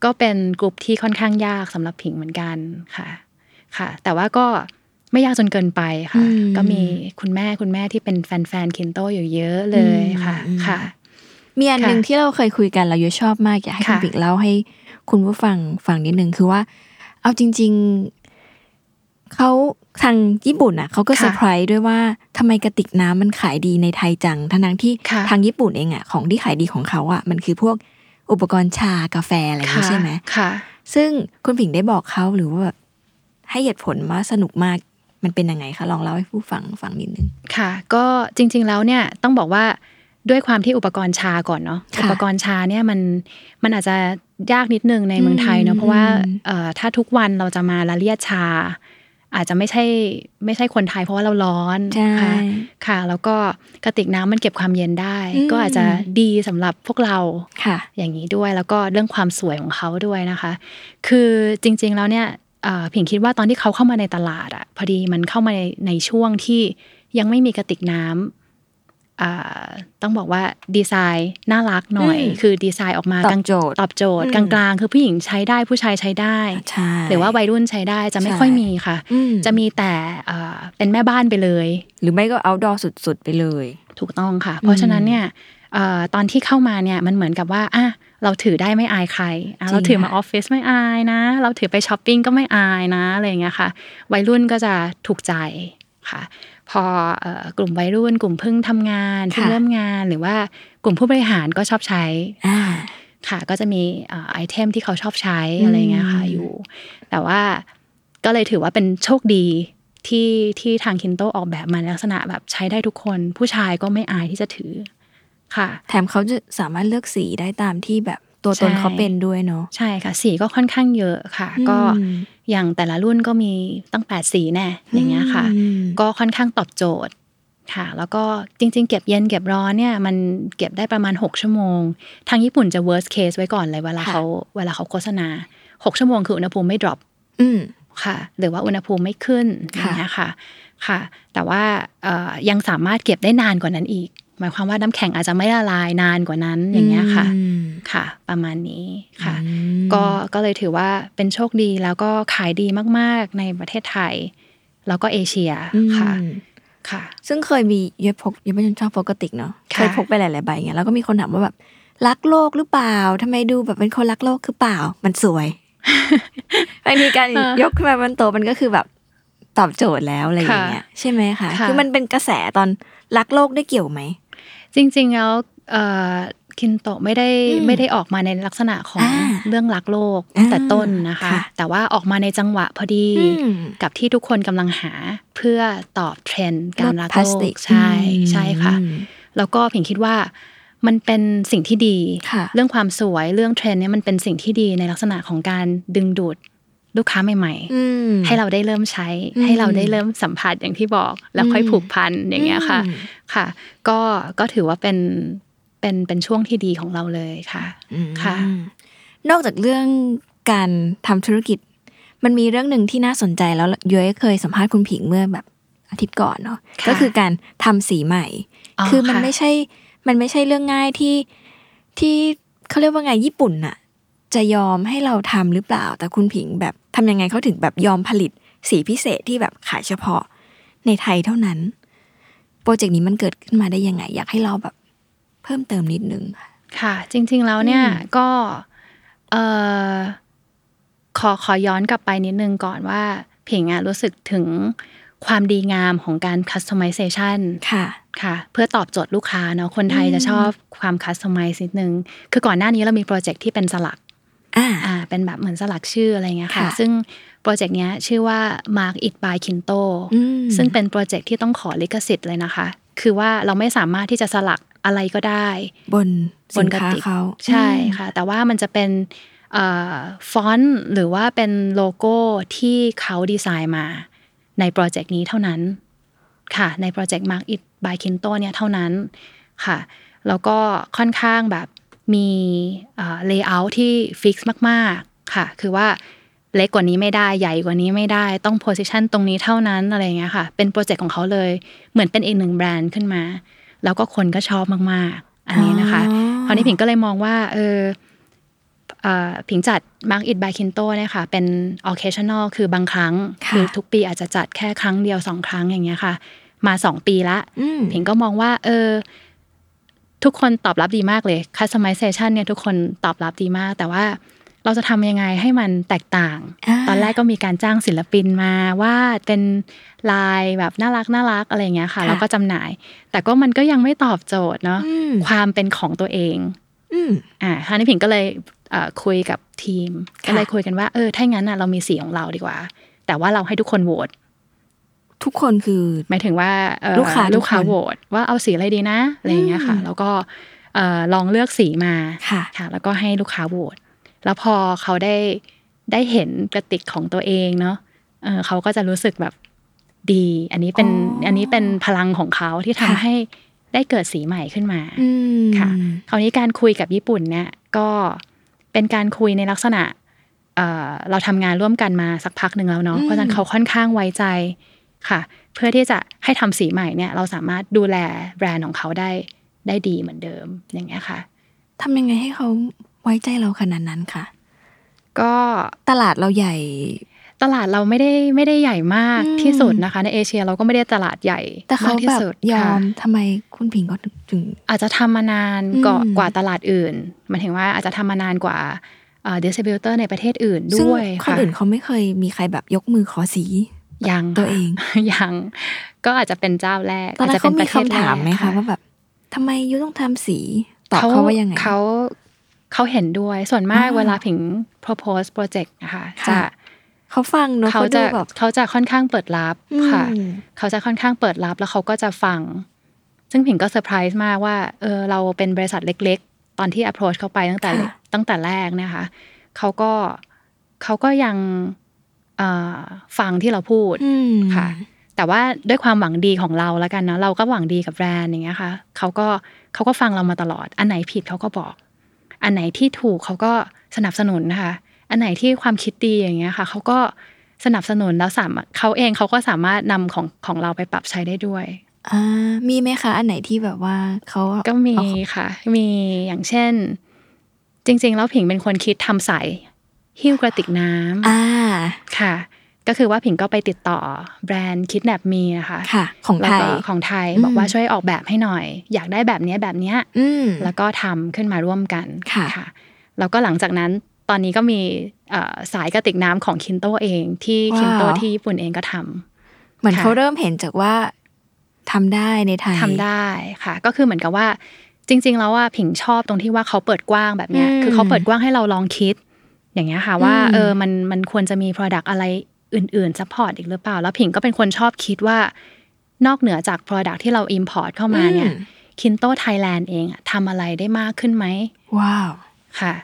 B: ก็เป็นกลุ่มที่ค่อนข้างยากสำหรับผิงเหมือนกันค่ะ ค่ะ แต่ว่าก็ไม่ยากจนเกินไปค่ะ
A: อืม
B: ก็มีคุณแม่คุณแม่ที่เป็นแฟนๆคินโตอยู่เยอะเลยค่ะ
A: อืม
B: ค่ะ
A: มีอันหนึ่ง
B: ค่ะ
A: ที่เราเคยคุยกันเราเยอะชอบมากอยากให้คุณ
B: ค่ะ
A: ปิกเล่าให้คุณผู้ฟังฟังนิดนึงคือว่า เอาจริง ๆเขาทางญี่ปุ่นอะเขาก็
B: ค่ะ
A: เซอร์ไพรส์ด้วยว่าทำไมกระติกน้ำมันขายดีในไทยจังทั้งๆที่
B: ค่ะ
A: ทางญี่ปุ่นเองอะของที่ขายดีของเขาอะมันคือพวกอุปกรณ์ชากาแฟอะไรอย่างนี้
B: ค่ะ
A: ใช่ไหม
B: ค่ะ
A: ซึ่งคุณผิงได้บอกเขาหรือว่าแบบ ให้เหตุผลว่าสนุกมากมันเป็นยังไงคะลองเล่าให้ผู้ฟังฟังนิดนึง
B: ค่ะ ก็จริง ๆแล้วเนี่ยต้องบอกว่าด้วยความที่อุปกรณ์ชาก่อนเนาะ
A: ค่ะ
B: อุปกรณ์ชาเนี่ยมันมันอาจจะยากนิดนึงในเมืองไทย
A: อื
B: เนาะ
A: ม
B: เพราะว่า
A: อืม
B: เอ่อถ้าทุกวันเราจะมาละเลียดชา อาจจะไม่ใช่ไม่ใช่คนไทยเพราะว่าเราร้อน
A: ใช่
B: ค่ะค่ะ แล้วก็กระติกน้ำมันเก็บความเย็นได้
A: อืม
B: ก็อาจจะดีสำหรับพวกเรา
A: ค่ะ
B: อย่างนี้ด้วยแล้วก็เรื่องความสวยของเขาด้วยนะคะ คือจริง ๆ แล้วเนี่ยเอ่อ ผิงคิดว่าตอนที่เขาเข้ามาในตลาดอะพอดีมันเข้ามาในในช่วงที่ยังไม่มีกระติกน้ำอ่าต้องบอกว่าดีไซน์น่ารักหน่อย
A: อืม
B: คือดีไซน์ออกมา
A: ตอบ
B: กลาง
A: โจทย์
B: ตอบโจทย์
A: อื
B: ก
A: ม
B: ลางๆ คือผู้หญิงใช้ได้ผู้ชายใช้ได้
A: ใช่
B: หรือว่าวัยรุ่นใช้ได้จะไม่
A: ใช่
B: ค่อยมีค่ะ
A: อืม
B: จะมีแต่เอ่อเป็นแม่บ้านไปเลย
A: หรือไม่ก็เอาดอสุดๆไปเลย
B: ถูกต้องค่ะ เพราะฉะนั้นเนี่ยเอ่อตอนที่เข้ามาเนี่ยมันเหมือนกับว่าอะ เราถือได้ไม่อายใครอะ
A: จริง
B: เราถือมา
A: ค่ะ
B: ออฟฟิศไม่อายนะ เราถือไปช้อปปิ้งก็ไม่อายนะอะไรอย่างเงี้ยค่ะ วัยรุ่นก็จะถูกใจค่ะ พอเอ่อกลุ่มวัยรุ่น กลุ่มเพิ่งทำงานเพิ่งเริ่มงานหรือว่ากลุ่มผู้บริหารก็ชอบใช้
A: อ่า
B: ค่ะ ก็จะมีเอ่อไอเทมที่เขาชอบใช้อะไรอย่างเงี้ยค่ะ
A: อืม
B: อยู่ แต่ว่าก็เลยถือว่าเป็นโชคดีที่ที่ทางคินโตออกแบบมาในลักษณะแบบใช้ได้ทุกคน ผู้ชายก็ไม่อายที่จะถือ ค่ะ
A: แถมเขาจะสามารถเลือกสีได้ตามที่แบบตัวตน
B: ใช่
A: เขาเป็นด้วยเนาะ
B: ใช่ค่ะ สีก็ค่อนข้างเยอะค่ะ ก็
A: อืม
B: อย่างแต่ละรุ่นก็มีตั้งแปดสีแน่อย่างเงี้ยค่ะ
A: อืม
B: ก็ค่อนข้างตอบโจทย์ค่ะ แล้วก็จริง ๆ เก็บเย็นเก็บร้อนเนี่ยมันเก็บได้ประมาณ 6 ชั่วโมง ทางญี่ปุ่นจะ worst case ไว้ก่อนเลยเวลา
A: ค่ะ
B: เขาเวลาเขาโฆษณา 6 ชั่วโมงคืออุณหภูมิไม่ drop
A: อืม
B: ค่ะ หรือว่าอุณหภูมิไม่ขึ้นอ
A: ค่ะ
B: ย่างเงี้ยค่ะค่ะ แต่ว่าเอ่อยังสามารถเก็บได้นานกว่านั้นอีก หมายความว่าน้ำแข็งอาจจะไม่ละลายนานกว่านั้นอย่างเงี้ยค่ะ
A: อืม
B: ค่ะ ประมาณนี้ค่ะ
A: อืม
B: ก็ก็เลยถือว่าเป็นโชคดีแล้วก็ขายดีมากๆในประเทศไทย แล้วก็เอเชียค่ะ
A: อืม
B: ค่ะ
A: ซึ่งเคยมีเย็บพกเย็บไม่ชอบพกกระติกเนาะ
B: ค่ะ
A: เคยพกไปหลายๆใบเงี้ยแล้วก็มีคนถามว่าแบบรักโลกหรือเปล่าทำไมดูแบบเป็นคนรักโลกคือเปล่า มันสวยบางทีการยกขึ้นมาบนโต๊ะมันก็คือแบบตอบโจทย์แล้วอะไรอย่างเงี้ยใช่ไหมคะ
B: ค่ะ
A: คือมันเป็นกระแสตอนรักโลกได้เกี่ยวไหม
B: จริงๆแล้วเอ่อคินโตะไม่ได้
A: อืม
B: ไม่ได้ออกมาในลักษณะของ
A: อ่า
B: เรื่องรักโลก
A: อ่า
B: แต่ต้นนะคะ
A: ค่ะ
B: แต่ว่าออกมาในจังหวะพอดี
A: อืม
B: กับที่ทุกคนกำลังหาเพื่อตอบเทรนด์การรักโล
A: กลดพลาสติก
B: ใช่
A: อืม
B: ใช่ค่ะ แล้วก็ผิงคิดว่ามันเป็นสิ่งที่ดี
A: ค่ะ
B: เรื่องความสวยเรื่องเทรนด์เนี่ยมันเป็นสิ่งที่ดีในลักษณะของการดึงดูด ลูกค้าใหม่
A: อืม
B: ๆให้เราได้เริ่มใช้
A: อืม
B: ให้เราได้เริ่มสัมผัสอย่างที่บอก แล้วค่อย
A: อืม
B: ผูกพันอย่างเงี้ยค่ะ
A: อืม
B: ค่ะ ก็ก็ถือว่าเป็นเป็นเป็นช่วงที่ดีของเราเลยค่ะ
A: อืม
B: ค่ะ
A: นอกจากเรื่องการทำธุรกิจ มันมีเรื่องหนึ่งที่น่าสนใจแล้วย้อยเคยสัมภาษณ์คุณผิงเมื่อแบบอาทิตย์ก่อนเนาะ
B: ค่ะ
A: ก็คือการทำสีใหม่
B: อ๋อ
A: คือมัน
B: ค่ะ
A: ไม่ใช่ มันไม่ใช่เรื่องง่ายที่ที่เขาเรียกว่าไงญี่ปุ่นน่ะ จะยอมให้เราทำหรือเปล่า แต่คุณผิงแบบทำยังไงเขาถึงแบบยอมผลิตสีพิเศษที่แบบขายเฉพาะในไทยเท่านั้น โปรเจกต์นี้มันเกิดขึ้นมาได้ยังไง อยากให้เราแบบเพิ่มเติมนิดนึงค่ะ
B: ค่ะ จริง ๆแล้วเนี่ยก็เออขอขอย้อนกลับไปนิดนึงก่อนว่าผิงอะรู้สึกถึงความดีงามของการ customization
A: ค่ะ
B: ค่ะ เพื่อตอบโจทย์ลูกค้าเนาะ คนไทยจะชอบความ customize นิดนึง คือก่อนหน้านี้เรามีโปรเจกต์ที่เป็นสลัก
A: อ่า
B: อ่าเป็นแบบเหมือนสลักชื่ออะไรเงี้ยค่ะ
A: ค่ะ
B: ซึ่งโปรเจกต์เนี้ยชื่อว่า Mark It by Kinto
A: อืม
B: ซึ่งเป็นโปรเจกต์ที่ต้องขอลิขสิทธิ์เลยนะคะ คือว่าเราไม่สามารถที่จะสลักอะไรก็ได้
A: บนสิ
B: นค้าบ
A: น
B: กระติก
A: เขา
B: ใช่ค่ะ แต่ว่ามันจะเป็นเอ่อฟอนต์หรือว่าเป็นโลโก้ที่เขาดีไซน์มาในโปรเจกต์นี้เท่านั้นค่ะในโปรเจกต์ Mark It by Kinto เนี่ยเท่านั้นค่ะแล้วก็ค่อนข้างแบบ มี layer ที่ fix มากๆค่ะ คือว่าเล็กกว่านี้ไม่ได้ใหญ่กว่านี้ไม่ได้ ต้อง position ตรงนี้เท่านั้นอะไรอย่างเงี้ยค่ะ เป็นโปรเจกต์ของเขาเลย เหมือนเป็นอีกหนึ่งแบรนด์ขึ้นมา แล้วก็คนก็ชอบมากๆ อันนี้นะคะ
A: อ๋อ
B: คราวนี้ผิงก็เลยมองว่าเออเอ่อผิงจัด Mark It by Kinto เนี่ยค่ะ เป็น occasional คือบางครั้ง
A: ค่ะ
B: คือทุกปีอาจจะจัดแค่ครั้งเดียวสองครั้งอย่างเงี้ยค่ะ มาสองปีละ
A: อืม
B: ผิงก็มองว่า เออ ทุกคนตอบรับดีมากเลย customization เนี่ยทุกคนตอบรับดีมาก แต่ว่าเราจะทำยังไงให้มันแตกต่าง
A: อ่า
B: ตอนแรกก็มีการจ้างศิลปินมาวาดเป็นลายแบบน่ารักน่ารักอะไรอย่างเงี้ยค่ะ
A: ค่ะ
B: แล้วก็จำหน่าย แต่ก็มันก็ยังไม่ตอบโจทย์เนาะ
A: อืม
B: ความเป็นของตัวเอง
A: อืม
B: อ่าคราวนี้ผิงก็เลยเอ่อคุยกับทีม
A: ค่ะ
B: ก็เลยคุยกันว่าเออถ้างั้นน่ะเรามีสีของเราดีกว่า แต่ว่าเราให้ทุกคนโหวต
A: ทุกคนคือ
B: หมายถึงว่าเอ่อ
A: ลูกค้า
B: ลูกค้า
A: ทุกคน
B: โหวตว่าเอาสีอะไรดีนะอะไรอย่างเงี้ยค่ะ
A: อืม
B: แล้วก็เอ่อลองเลือกสีมา
A: ค่ะ
B: ค่ะ แล้วก็ให้ลูกค้าโหวตแล้วพอเขาได้ได้เห็นกระติกของตัวเองเนาะเออเขาก็จะรู้สึกแบบดี อันนี้เป็น
A: อ๋ออั
B: อันนี้เป็นพลังของเขาที่ทำ
A: ค่ะ
B: ให้ได้เกิดสีใหม่ขึ้นมา
A: อืม
B: ค่ะ คราวนี้การคุยกับญี่ปุ่นเนี่ยก็เป็นการคุยในลักษณะเอ่อเราทำงานร่วมกันมาสักพักหนึ่งแล้วเนาะ
A: อืม
B: เพราะฉะนั้นเขาค่อนข้างไว้ใจ ค่ะ เพื่อที่จะให้ทำสีใหม่เนี่ย เราสามารถดูแลแบรนด์ของเขาได้ได้ดีเหมือนเดิมอย่างเงี้ยค่ะ
A: ทำยังไงให้เขาไว้ใจเราขนาดนั้นค่ะ
B: ก็
A: ตลาดเราใหญ่
B: ตลาดเราไม่ได้ไม่ได้ใหญ่มาก
A: อืม
B: ที่สุดนะคะ ในเอเชียเราก็ไม่ได้ตลาดใหญ่
A: แต่เขา
B: มากที่
A: แบบ
B: สุด
A: ยอ
B: ค่ะ
A: มทำไมคุณผิงก็ถึงถึง
B: อาจจะทำมานาน
A: อืม
B: กว่ากว่าตลาดอื่นหมายถึงว่าอาจจะทำมานานกว่าดิสติบิวเตอร์ในประเทศอื่น
A: ซึ่ง
B: ด้วย
A: คน
B: ค่ะ
A: อื่นเขาไม่เคยมีใครแบบยกมือขอสี
B: ยัง
A: ตัวเอง
B: ค่ะยังก็อาจจะเป็นเจ้าแรก
A: ตอนนั้น
B: จจะ
A: เขา
B: ป็
A: มี
B: ประท
A: คำ
B: ศแรก
A: ถามไหมคะว่าแบบทำไมยูต้องทำสีตอบเขาว่ายังไง
B: เขาเขาเห็นด้วยส่วนมาก
A: อ่า
B: เวลาผิง propose project นะคะ
A: ค่ะ
B: จะ
A: เขาฟังเนอะ
B: เขา
A: เขา
B: จะ
A: ดูแบบ
B: เขาจะค่อนข้างเปิดรับค่ะ
A: อืม
B: เขาจะค่อนข้างเปิดรับแล้วเขาก็จะฟัง ซึ่งผิงก็เซอร์ไพรส์มากว่าเออเราเป็นบริษัทเล็ก ๆ ตอนที่ approach เข้าไปตั้งแต่
A: ค่ะ
B: ตั้งแต่แรกเนะคะเขาก็เขาก็ยังเอ่อ ฟังที่เราพูด
A: อืม
B: ค่ะ แต่ว่าด้วยความหวังดีของเราแล้วกันเนาะเราก็หวังดีกับแบรนด์อย่างเงี้ยค่ะเขาก็เขาก็ฟังเรามาตลอด อันไหนผิดเขาก็บอก อันไหนที่ถูกเขาก็สนับสนุนนะคะ อันไหนที่ความคิดดีอย่างเงี้ยค่ะเขาก็สนับสนุนแล้วสามารถเขาเองเขาก็สามารถนำของของเราไปปรับใช้ได้ด้วย
A: อ่ามีไหมคะ อันไหนที่แบบว่าเขา
B: ก็มี
A: เอา
B: ค่ะ มีอย่างเช่น จริง ๆ แล้วผิงเป็นคนคิดทำใส หิ้วกระติกน้ำ
A: อ่า
B: ค่ะ ก็คือว่าผิงก็ไปติดต่อแบรนด์คิดแนบมีนะคะ
A: ค่ะ ของ
B: แล้ว
A: ไทย
B: ก็ของไทย
A: อืม
B: บอกว่าช่วยออกแบบให้หน่อย อยากได้แบบเนี้ยแบบเนี้ย
A: อืม
B: แล้วก็ทำขึ้นมาร่วมกัน
A: ค่ะ
B: แล้วก็หลังจากนั้นตอนนี้ก็มีเอ่อสายกระติกน้ำของคินโตเองที่
A: ว้าว
B: คินโตที่ญี่ปุ่นเองก็ทำ
A: เหมือน
B: ค่ะ
A: เขาเริ่มเห็นจากว่าทำได้ในไทย
B: ทำได้ค่ะ ก็คือเหมือนกับว่าจริง ๆ แล้วว่าผิงชอบตรงที่ว่าเขาเปิดกว้างแบบเนี้ย
A: อืม
B: คือเขาเปิดกว้างให้เราลองคิด อย่างเงี้ยค่ะว่า
A: อืม
B: เออมันมันควรจะมี Product อะไรอื่นๆ support อีกหรือเปล่า แล้วผิงก็เป็นคนชอบคิดว่านอกเหนือจาก Product ที่เรา Import เข้ามาเนี่ย
A: อืม
B: คินโตไทยแลนด์เองอะทำอะไรได้มากขึ้นไหม
A: ว้าว
B: ค่ะ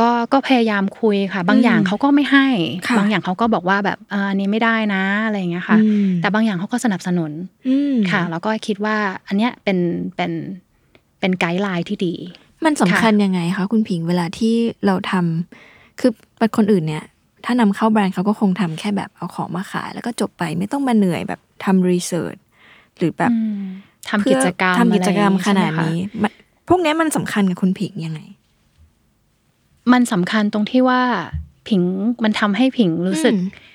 B: ก็ก็พยายามคุยค่ะ บางอย่างเขาก็ไม่ให้
A: ค่ะ
B: บางอย่างเขาก็บอกว่าแบบเอออันนี้ไม่ได้นะอะไรอย่างเงี้ยค่ะ
A: อืม
B: แต่บางอย่างเขาก็สนับสนุน
A: อืม
B: ค่ะ แล้วก็คิดว่าอันเนี้ยเป็นเป็นเป็น guideline ที่ดี
A: มันสำคัญยังไงคะคุณผิงเวลาที่เราทำ คือเป็นคนอื่นเนี่ย ถ้านำเข้าแบรนด์เขาก็คงทำแค่แบบเอาของมาขาย แล้วก็จบไปไม่ต้องมาเหนื่อยแบบทำ research หรือแบบ
B: ทำกิจกรรม
A: เพื่อทำกิจกรรม
B: อะไอย่ง
A: ขนาดนี้
B: ใช่ไหมคะ
A: มันพวกเนี้ยมันสำคัญกับคุณผิงยังไง
B: มันสำคัญตรงที่ว่าผิงมันทำให้ผิงรู้สึก
A: อืม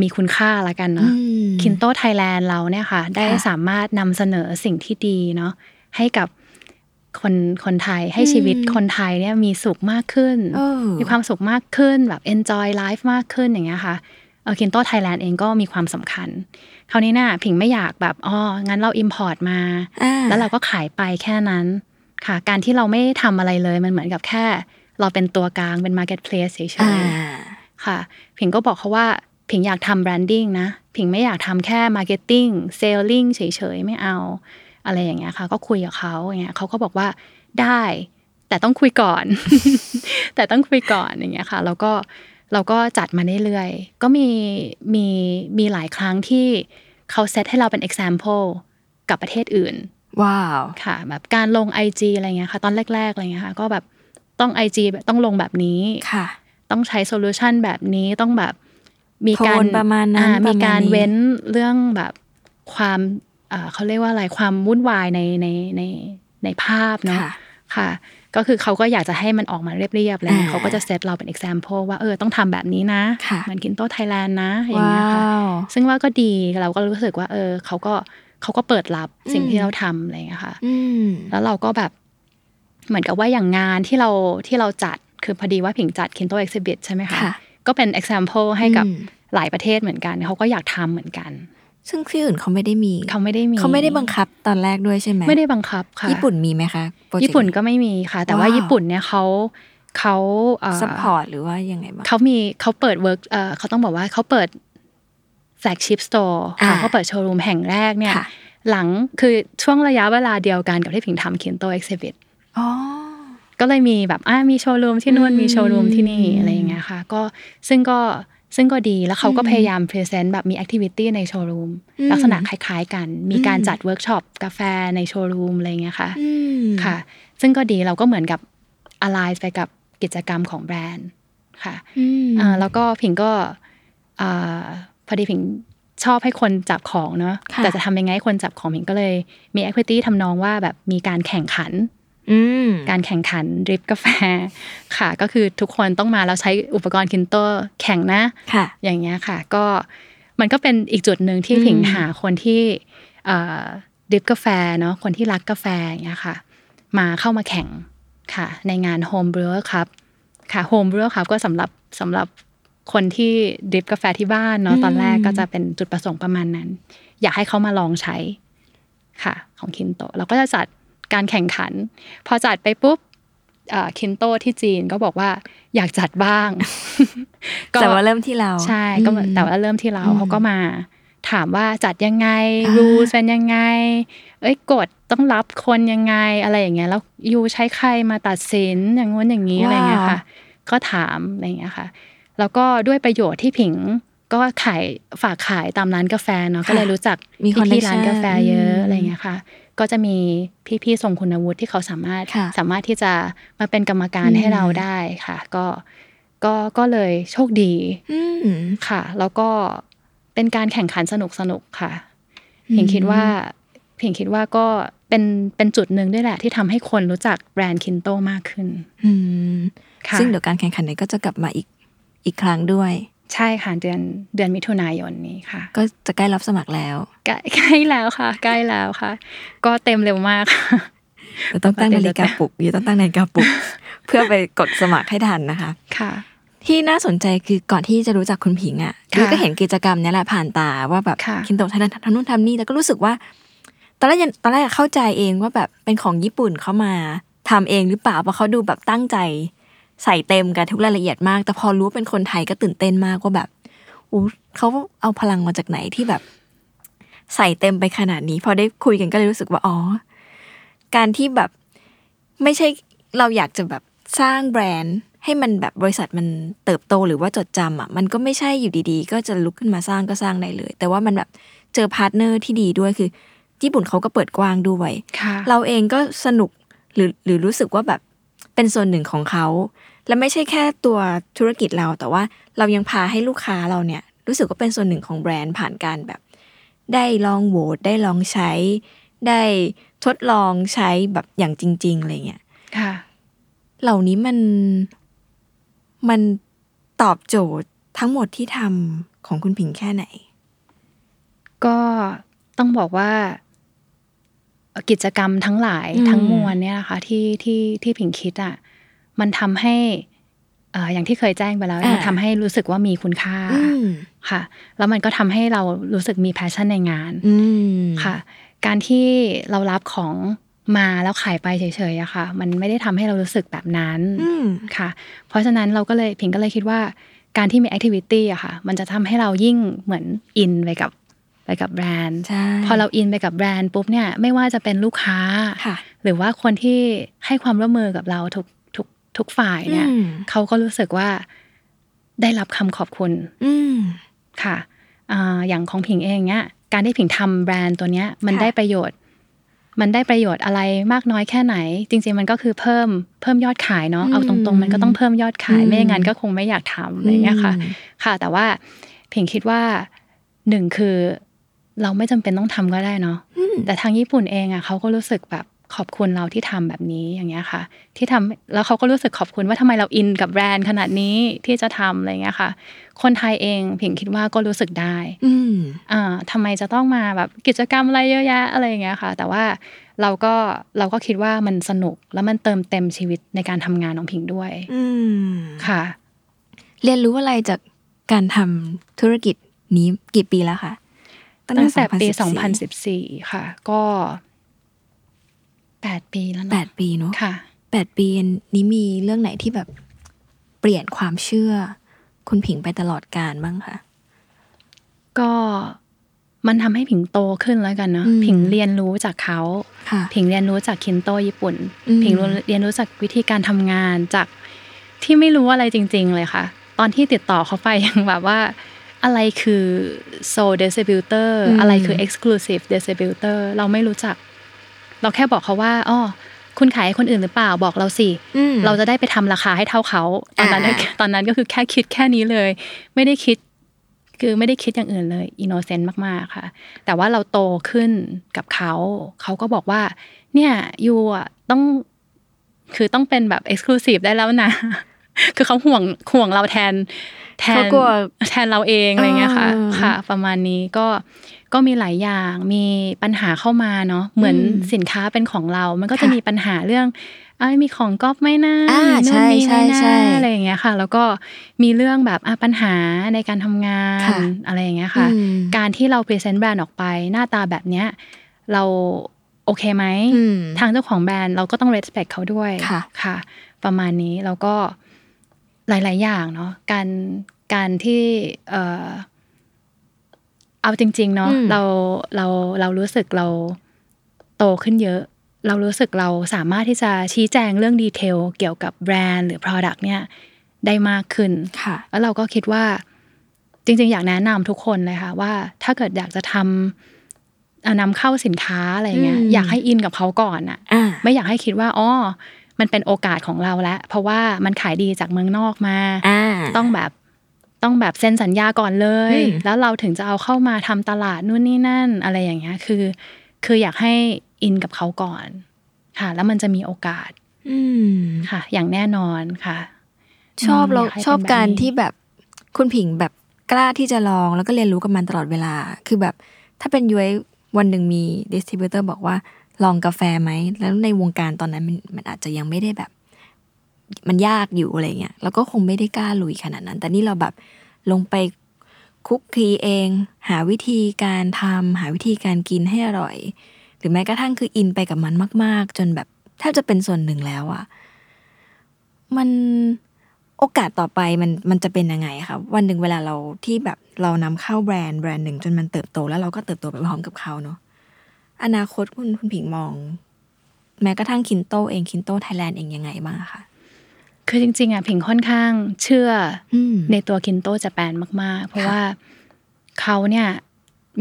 B: มีคุณค่าละกันเนาะ
A: อืม
B: คินโตไทยแลนด์เราเนี่ยค่ะ ได้
A: ค่ะ
B: สามารถนำเสนอสิ่งที่ดีเนาะให้กับ คนคนไทยให้ชีวิตคนไทยเนี่ยมีสุขมากขึ้น
A: เออ
B: มีความสุขมากขึ้นแบบ enjoy life มากขึ้นอย่างเงี้ยค่ะเออคินโตไทยแลนด์เองก็มีความสำคัญ คราวนี้น่ะผิงไม่อยากแบบอ๋องั้นเรา import มา
A: อ่า
B: แล้วเราก็ขายไปแค่นั้นค่ะ การที่เราไม่ทำอะไรเลยมันเหมือนกับแค่ เราเป็นตัวกลางเป็น marketplace เฉย
A: อ่า
B: ๆค่ะ ผิงก็บอกเขาว่าผิงอยากทำ branding นะ ผิงไม่อยากทำแค่ marketing selling เฉยๆ ไม่เอา อะไรอย่างเงี้ยค่ะ ก็คุยกับเขาอย่างเงี้ยเขาก็บอกว่าได้ แต่ต้องคุยก่อน แต่ต้องคุยก่อนอย่างเงี้ยค่ะ แล้วก็เราก็จัดมาเรื่อยๆก็มีมีมีหลายครั้งที่เขาเซตให้เราเป็น example กับประเทศอื่น
A: ว้าว
B: ค่ะ แบบการลง IG อะไรเงี้ยค่ะ ตอนแรกๆอะไรเงี้ยค่ะก็แบบต้อง IG แบบต้องลงแบบนี้
A: ค่ะ
B: ต้องใช้โซลูชันแบบนี้ต้องแบบมีการ
A: โทนประมาณนั้น
B: อ่
A: ประมาณนี้
B: มีการเว้นเรื่องแบบความอ่า เขาเรียกว่าอะไรความวุ่นวายในในในในภาพเนาะ
A: ค่ะ
B: ค่ะก็คือเขาก็อยากจะให้มันออกมาเรียบๆเลย
A: อ่า
B: เขาก็จะเซตเราเป็น example ว่าเออต้องทำแบบนี้นะ
A: ค่ะ
B: เหมือนกินโต๊ะไทยแลนด์นะอย่างเงี้ยค่ะ
A: ว้าว
B: ซึ่งว่าก็ดีเราก็รู้สึกว่า เออเขาก็เขาก็เปิดรับสิ่ง
A: อืม
B: ที่เราทำอะไรอย่างเงี้ยค่ะ
A: อืม
B: แล้วเราก็แบบเหมือนกับว่าอย่างงานที่เราที่เราจัดคือพอดีว่าผิงจัด Kinto Exhibit ใช่ไหมคะ
A: ค่ะ
B: ก็เป็น example ให้กับ
A: อืม
B: หลายประเทศเหมือนกัน เขาก็อยากทำเหมือนกัน
A: ซึ่งที่อื่นเขาไม่ได้มี
B: เขาไม่ได้มี
A: เขาไม่ได้บังคับตอนแรกด้วยใช่ไหม
B: ไม่ได้บังคับค่ะ
A: ญี่ปุ่นมีไหมคะโปรเจกต์
B: ญี่ปุ่นก็ไม่มีค่ะ แต่ว่า
A: ว้าว
B: ญี่ปุ่นเนี่ยเขาเขาเอ่อ
A: support หรือว่ายังไงบ้าง
B: เขามีเขาเปิด work เอ่อเขาต้องบอกว่าเขาเปิด flagship store ค่ะ
A: อ่า
B: เขาเปิดโชว์รูมแห่งแรกเนี่ย
A: ค่ะ
B: หลังคือช่วงระยะเวลาเดียวกันกับที่ผิงทำ Kinto Exhibit
A: อ๋อ
B: ก็เลยมีแบบอ่ามีโชว์รูมที่นู่น
A: อืม
B: มีโชว์รูมที่นี่อะไรอย่างเงี้ยค่ะ ก็ซึ่งก็ ซึ่งก็ดีแล้วเขาก็พยายาม present แบบมี activity ในโชว์รูม
A: อืม
B: ลักษณะคล้ายๆกัน มีการ
A: อืม
B: จัดเวิร์กช็อปกาแฟในโชว์รูมอะไรอย่างเงี้ยค่ะ
A: อืม
B: ค่ะ ซึ่งก็ดีเราก็เหมือนกับ align ไปกับกิจกรรมของแบรนด์ค่ะ
A: อืม
B: อ่าแล้วก็ผิงก็อ่าพอดีผิงชอบให้คนจับของเนาะ
A: ค่ะ
B: แต่จะทำยังไงให้คนจับของผิงก็เลย มี equity ทำนองว่าแบบมีการแข่งขัน
A: อืม
B: การแข่งขันดริปกาแฟค่ะ ก็คือทุกคนต้องมาแล้วใช้อุปกรณ์คินโตแข่งนะ
A: ค่ะ
B: อย่างเงี้ยค่ะ ก็มันก็เป็นอีกจุดหนึ่งที่
A: อืม
B: ผิงหาคนที่เอ่อดริปกาแฟเนาะคนที่รักกาแฟอย่างเงี้ยค่ะ มาเข้ามาแข่งค่ะ ในงาน Home Brewer ครับค่ะ Home Brewer ครับก็สำหรับสำหรับคนที่ดริปกาแฟที่บ้านเนาะตอนแรกก็จะเป็นจุดประสงค์ประมาณนั้น อยากให้เขามาลองใช้ค่ะ ของคินโตเราก็จะจัด การแข่งขัน พอจัดไปปุ๊บคินโตที่จีนก็บอกว่าอยากจัดบ้างก็
A: แต่ว่าเริ่มที่เรา
B: ใช่ก็
A: อืม
B: แต่ว่าเริ่มที่เรา
A: อืม
B: เขาก็มา ถามว่าจัดยังไง
A: อ่า
B: รูสเป็นยังไง เอ้ยกฎต้องรับคนยังไงอะไรอย่างเงี้ย แล้วยูใช้ใครมาตัดสินอย่างงู้นอย่างนี้อะไรอย่างเงี้ยค่ะ ก็ถามอะไรอย่างเงี้ยค่ะ แล้วก็ด้วยประโยชน์ที่ผิง ก็ขายฝากขายตามร้านกาแฟเนาะ
A: ค่ะ
B: ก็เลยรู้จัก
A: มี
B: พี่ๆ
A: connection
B: ร้านกาแฟเยอะ
A: อืม
B: อะไรอย่างเงี้ยค่ะ ก็จะมีพี่ๆทรงคุณวุฒิที่เขาสามารถ
A: ค่ะ
B: สามารถที่จะมาเป็นกรรมการ
A: อืม
B: ให้เราได้ค่ะ ก็ก็ก็เลยโชคดี
A: อืม
B: ค่ะ แล้วก็เป็นการแข่งขันสนุกสนุกๆค่ะเพียงคิดว่าเพียงคิดว่าก็เป็นเป็นจุดหนึ่งด้วยแหละ ที่ทำให้คนรู้จักแบรนด์คินโตมากขึ้น
A: อืม
B: ค่ะ
A: ซึ่งเดี๋ยวการแข่งขันเนี่ยก็จะกลับมาอีกอีกครั้งด้วย
B: ใช่ค่ะเดือนเดือนมิถุนายนนี้ค่ะ
A: ก็จะใกล้รับสมัครแล้ว
B: ใกล้ใกล้แล้วค่ะ ใกล้แล้วค่ะ ก็เต็มเร็วมากค่ะ
A: เดี๋ยวต้องตั้งนาฬิกาปลุกเดี๋ยวต้องตั้งนาฬิกาปลุก เพื่อไปกดสมัครให้ทันนะคะ
B: ค่ะ
A: ที่น่าสนใจคือก่อนที่จะรู้จักคุณผิงอะ
B: ค่ะ
A: ยุ้ยก็เห็นกิจกรรมเนี้ยแหละผ่านตาว่าแบบ
B: ค่ะ
A: คินโตะทำนั่นทำนู่นทำนี่แล้วก็รู้สึกว่าตอนแรกยังตอนแรกเข้าใจเองว่าแบบเป็นของญี่ปุ่นเขามาทำเองหรือเปล่าเพราะเขาดูแบบตั้งใจ ใส่เต็มกับทุกรายละเอียดมาก แต่พอรู้ว่าเป็นคนไทยก็ตื่นเต้นมากว่าแบบอู้เขาเอาพลังมาจากไหนที่แบบ ใส่เต็มไปขนาดนี้ พอได้คุยกันก็เลยรู้สึกว่าอ๋อการที่แบบไม่ใช่เราอยากจะแบบสร้างแบรนด์ให้มันแบบบริษัทมันเติบโตหรือว่าจดจำอะมันก็ไม่ใช่อยู่ดีๆ ก็จะลุกขึ้นมาสร้างก็สร้างได้เลย แต่ว่ามันแบบเจอ partner ที่ดีด้วยคือ ญี่ปุ่นเขาก็เปิดกว้างด้วย
B: ค่ะ
A: เราเองก็สนุกหรือหรือรู้สึกว่าแบบเป็นส่วนหนึ่งของเขา และไม่ใช่แค่ตัวธุรกิจเรา แต่ว่าเรายังพาให้ลูกค้าเราเนี่ยรู้สึกว่าเป็นส่วนหนึ่งของแบรนด์ผ่านการแบบ ได้ลองโหวตได้ลองใช้ ได้ทดลองใช้แบบอย่างจริง ๆอะไรเงี้ย
B: ค่ะ
A: เหล่านี้มันมันตอบโจทย์ทั้งหมดที่ทำของคุณผิงแค่ไหน
B: ก็ต้องบอกว่ากิจกรรมทั้งหลายทั้งมวลเนี่ยนะคะที่ที่ที่ผิงคิดอะ มันทำให้เอ่ออย่างที่เคยแจ้งไปแล้ว
A: อ่ามั
B: มันทำให้รู้สึกว่ามีคุณค่า
A: อืม
B: ค่ะ แล้วมันก็ทำให้เรารู้สึกมีแพชชั่นในงาน
A: อืม
B: ค่ะ การที่เรารับของมาแล้วขายไปเฉยๆอะค่ะ มันไม่ได้ทำให้เรารู้สึกแบบนั้น
A: อืม
B: ค่ะ เพราะฉะนั้นเราก็เลยผิงก็เลยคิดว่า การที่มีแอคทิวิตี้อะค่ะ มันจะทำให้เรายิ่งเหมือนอินไปกับไปกับแบรนด์
A: ใช่
B: พอเราอินไปกับแบรนด์ปุ๊บเนี่ยไม่ว่าจะเป็นลูกค้า
A: ค่ะ
B: หรือว่าคนที่ให้ความร่วมมือกับเราทุก ทุกทุกฝ่ายเนี่ย
A: อืม
B: เขาก็รู้สึกว่าได้รับคำขอบคุณ
A: อืม
B: ค่ะอ่าอย่างของผิงเองเนี่ยการที่ผิงทำแบรนด์ตัวเนี้ย มัน
A: ค่ะ
B: ได้ประโยชน์ มันได้ประโยชน์อะไรมากน้อยแค่ไหน จริง ๆ มันก็คือเพิ่มเพิ่มยอดขายเนาะเอาตรงๆ มันก็ต้องเพิ่มยอดขาย
A: อืม
B: ไม่อย่างนั้นก็คงไม่อยากทำอะไรอย่างเงี้ยค่ะ
A: อืม
B: ค่ะ แต่ว่าผิงคิดว่าหนึ่งคือเราไม่จำเป็นต้องทำก็ได้เนาะ
A: อืม
B: แต่ทางญี่ปุ่นเองอะเขาก็รู้สึกแบบ ขอบคุณเราที่ทำแบบนี้อย่างเงี้ยค่ะ ที่ทำแล้วเขาก็รู้สึกขอบคุณว่าทำไมเราอินกับแบรนด์ขนาดนี้ที่จะทำอะไรเงี้ยค่ะ คนไทยเองผิงคิดว่าก็รู้สึกได้
A: อืม
B: อ่าทำไมจะต้องมาแบบกิจกรรมอะไรเยอะแยะอะไรอย่างเงี้ยค่ะ แต่ว่าเราก็เราก็คิดว่ามันสนุกแล้วมันเติมเต็มชีวิตในการทำงานของผิงด้วย
A: อืม
B: ค่ะ
A: เรียนรู้อะไรจากการทำธุรกิจนี้กี่ปีแล้วคะ
B: ตั้งแต่ปี
A: 2014
B: 2014ค่ะ ก็ แปดปีแล้ว
A: แป
B: เนาะ
A: ดปีเนาะ
B: ค่ะ
A: แปดปีนี้มีเรื่องไหนที่แบบเปลี่ยนความเชื่อ คุณผิงไปตลอดการบ้างคะ
B: ก็มันทำให้ผิงโตขึ้นแล้วกันเนาะ
A: อืม
B: ผิงเรียนรู้จากเขา
A: ค่ะ
B: ผิงเรียนรู้จากคินโตญี่ปุ่น
A: อืม
B: ผิงรู้เรียนรู้จากวิธีการทำงานจากที่ไม่รู้อะไรจริง ๆ เลยค่ะ ตอนที่ติดต่อเขาไปยังแบบว่า อะไรคือ sole distributor
A: อืม
B: อะไรคือ exclusive distributor เราไม่รู้จัก เราแค่บอกเขาว่าอ๋อคุณขายให้คนอื่นหรือเปล่าบอกเราสิ
A: อืม
B: เราจะได้ไปทำราคาให้เท่าเขาตอนนั้น
A: อ่า
B: ตอนนั้นก็คือแค่คิดแค่นี้เลย ไม่ได้คิด คือไม่ได้คิดอย่างอื่นเลย innocent มากๆค่ะ แต่ว่าเราโตขึ้นกับเขาเขาก็บอกว่า เนี่ย you อะต้องคือต้องเป็นแบบ exclusive ได้แล้วนะ คือเขาห่วงห่วงเราแทน แทน
A: เขากลัว
B: แทนเราเองอะไรเงี้ยค่ะ
A: อ่า
B: ค่ะ ประมาณนี้ก็ ก็มีหลายอย่างมีปัญหาเข้ามาเนาะเหมือน
A: อืม
B: สินค้าเป็นของเรา มันก็จะ
A: ค่ะ
B: มีปัญหาเรื่องเฮ้ยมีของก๊อปไหมนะ
A: อ่า
B: มีนู่นนี่
A: ใช่
B: ไหม
A: ใช่
B: นะ
A: ใช่
B: อะไรอย่างเงี้ยค่ะ แล้วก็มีเรื่องแบบอะปัญหาในการทำงาน
A: ค่ะ
B: อะไรอย่างเงี้ยค่ะ
A: อืม
B: การที่เรา present แบรนด์ออกไป หน้าตาแบบเนี้ยเราโอเคไหม
A: อืม
B: ทางเจ้าของแบรนด์เราก็ต้อง respect เขาด้วย
A: ค่ะ
B: ค่ะประมาณนี้แล้วก็หลาย ๆ อย่างเนาะการการที่ เออเอาจริง ๆ เนาะ
A: อืม
B: เราเราเรารู้สึกเราโตขึ้นเยอะ เรารู้สึกเราสามารถที่จะชี้แจงเรื่องดีเทลเกี่ยวกับแบรนด์หรือ Product เนี่ยได้มากขึ้น
A: ค่ะ
B: แล้วเราก็คิดว่าจริง ๆ อยากแนะนำทุกคนเลยค่ะว่าถ้าเกิดอยากจะทำเอ่อนำเข้าสินค้าอะไรเงี้ย
A: อืม
B: อยากให้อินกับเขาก่อนอะ
A: อ่า
B: ไม่อยากให้คิดว่าอ๋อมันเป็นโอกาสของเราแล้วเพราะว่ามันขายดีจากเมืองนอกมา
A: อ่า
B: ต้องแบบ ต้องแบบเซ็นสัญญาก่อนเลย
A: อืม
B: แล้วเราถึงจะเอาเข้ามาทำตลาดนู่นนี่นั่นอะไรอย่างเงี้ยคือ คืออยากให้อินกับเขาก่อน ค่ะ แล้วมันจะมีโอกาส
A: อืม
B: ค่ะ อย่างแน่นอนค่ะ
A: ชอบเรา
B: อยากให้เป็น
A: ชอบการ
B: แบบนี้
A: ที่แบบคุณผิงแบบกล้าที่จะลองแล้วก็เรียนรู้กับมันตลอดเวลา คือแบบถ้าเป็นย้อยวันหนึ่งมี distributor บอกว่าลองกาแฟไหม แล้วในวงการตอนนั้นมันมันอาจจะยังไม่ได้แบบ มันยากอยู่อะไรเงี้ยแล้วก็คงไม่ได้กล้าลุยขนาดนั้น แต่นี่เราแบบลงไปคุกคีเอง หาวิธีการทำหาวิธีการกินให้อร่อย หรือแม้กระทั่งคืออินไปกับมันมาก ๆ จนแบบแทบจะเป็นส่วนหนึ่งแล้วอะมันโอกาสต่อไปมันมันจะเป็นยังไงคะวันหนึ่งเวลาเราที่แบบเรานำเข้าแบรนด์แบรนด์หนึ่งจนมันเติบโต แล้วเราก็เติบโตไปพร้อมกับเขาเนาะอนาคตคุณคุณผิงมอง แม้กระทั่ง Kinto เอง Kinto Thailand เองยังไงบ้างคะ
B: คือจริง ๆอะผิงค่อนข้างเชื่ออ
A: อืม
B: ในตัว Kinto Japan มาก ๆ เพราะ
A: ค่ะ
B: ว่าเขาเนี่ย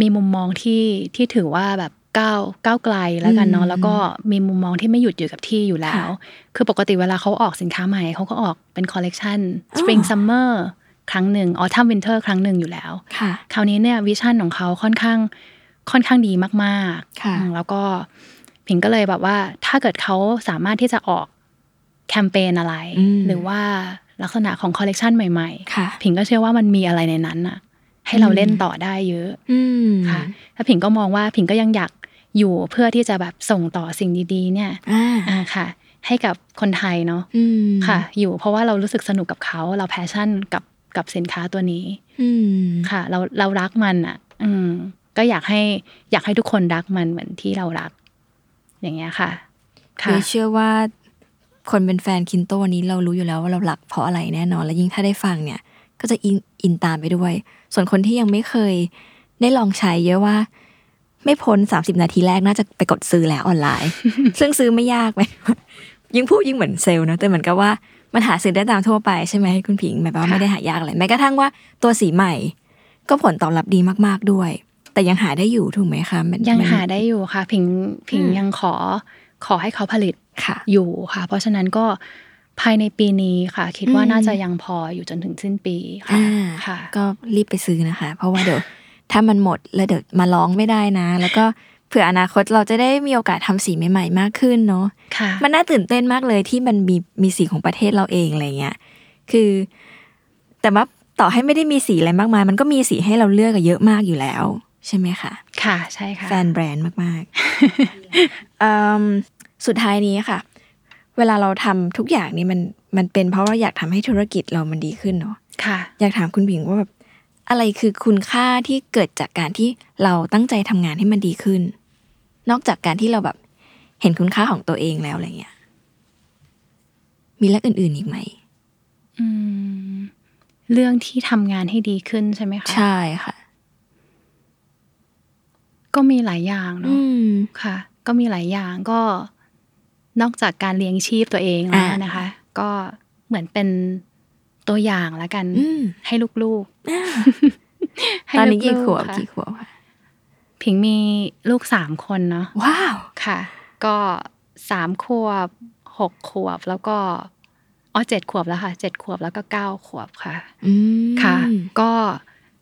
B: มีมุมมองที่ที่ถือว่าแบบก้าวก้าวไกลแล้วกัน
A: อื
B: เนาะ
A: ม
B: แล้วก็มีมุมมองที่ไม่หยุดอยู่กับที่อยู่แล้ว
A: ค่ะ
B: คือปกติเวลาเขาออกสินค้าใหม่เขาก็ออกเป็นคอลเลกชัน spring summer ครั้งหนึ่ง autumn winter ครั้งหนึ่งอยู่แล้ว
A: ค่ะ
B: คราวนี้เนี่ย vision ของเขาค่อนข้างค่อนข้างดีมากๆ
A: ค่ะ
B: อืมแล้วก็ผิงก็เลยแบบว่าถ้าเกิดเขาสามารถที่จะออก แคมเปญอะไร
A: อืม
B: หรือว่าลักษณะของคอลเลกชันใหม่
A: ค่ะ
B: ๆผิงก็เชื่อว่ามันมีอะไรในนั้นน่ะให้เราเล่นต่อได้เยอะ
A: อืม
B: ค่ะแล้วผิงก็มองว่าผิงก็ยังอยากอยู่เพื่อที่จะแบบส่งต่อสิ่งดีๆ เนี่ย
A: อ่า
B: อ่าค่ะ ให้กับคนไทยเนาะ
A: อืม
B: ค่ะ อยู่เพราะว่าเรารู้สึกสนุกกับเขาเรา passion กับกับสินค้าตัวนี้
A: อืม
B: ค่ะ เราเรารักมันอะ อืม ก็อยากให้อยากให้ทุกคนรักมันเหมือนที่เรารัก อย่างเงี้ยค่ะ
A: คื
B: ค่ะ
A: อเชื่อว่า คนเป็นแฟนคินโตวันนี้เรารู้อยู่แล้วว่าเราหลักเพราะอะไรแน่นอน และยิ่งถ้าได้ฟังเนี่ย ก็จะอินอินตามไปด้วย ส่วนคนที่ยังไม่เคย ได้ลองใช้เยอะว่า ไม่พ้น30นาทีแรกน่าจะไปกดซื้อแล้วออนไลน์ ซึ่งซื้อไม่ยากไหมยิ่งพูดยิ่งเหมือนเซลล์นะแต่เหมือนกับว่ามันหาซื้อได้ตามทั่วไปใช่ไหมคุณผิงหมายความว่า
B: ค่ะ
A: ไม่ได้หายากอะไรแม้กระทั่งว่าตัวสีใหม่ ก็ผลตอบรับดีมากๆด้วย แต่ยังหาได้อยู่ถูกไหมคะมัน
B: ยัง
A: มัน
B: หาได้อยู่ค่ะผิงผิง
A: อืม
B: ยังขอขอให้เขาผลิต
A: ค่ะ
B: อยู่ค่ะ เพราะฉะนั้นก็ภายในปีนี้ค่ะ คิดว่า
A: อืม
B: น่าจะยังพออยู่จนถึงสิ้นปีค่ะ
A: อ่า
B: ค่ะ
A: ก็รีบไปซื้อนะคะ เพราะว่าเดี๋ยวถ้ามันหมดแล้วเดี๋ยวมาร้องไม่ได้นะ แล้วก็เผื่ออนาคตเราจะได้มีโอกาสทำสีใหม่ๆมากขึ้นเนาะ
B: ค่ะ
A: มันน่าตื่นเต้นมากเลยที่มันมีมีสีของประเทศเราเองอะไรเงี้ยคือ แต่ว่าต่อให้ไม่ได้มีสีอะไรมากมาย มันก็มีสีให้เราเลือกอะเยอะมากอยู่แล้ว ใช่ไหมคะ
B: ค่ะใช่ค่ะ
A: แฟนแบรนด์มากๆเอิ่ม สุดท้ายนี้ค่ะ เวลาเราทำทุกอย่างนี้มันมันเป็นเพราะว่าอยากทำให้ธุรกิจเรามันดีขึ้นเนาะ
B: ค่ะ
A: อยากถามคุณผิงว่าแบบอะไรคือคุณค่าที่เกิดจากการที่เราตั้งใจทำงานให้มันดีขึ้น นอกจากการที่เราแบบเห็นคุณค่าของตัวเองแล้วอะไรเงี้ย มีเรื่องอื่น ๆอีกไหม
B: อืม เรื่องที่ทำงานให้ดีขึ้นใช่ไหมคะ
A: ใช่ค่ะ
B: ก็มีหลายอย่าง
A: อื
B: เนาะ
A: ม
B: ค่ะ ก็มีหลายอย่างก็ นอกจากการเลี้ยงชีพตัวเองแล้ว
A: อ่าน
B: นะคะ ก็เหมือนเป็นตัวอย่างแล้วกัน
A: อืม
B: ให้ลูกๆให้
A: ตอนนี้กี่
B: ลู
A: ขวบ
B: ๆค่ะ
A: กี่ขวบค่ะ
B: ผิงมีลูกสามคนเนาะ
A: ว้าว
B: ค่ะ ก็สามขวบหกขวบแล้วก็อ๋อเจ็ดขวบแล้วค่ะเจ็ดขวบแล้วก็เก้าขวบค่ะ
A: อืม
B: ค่ะ ก็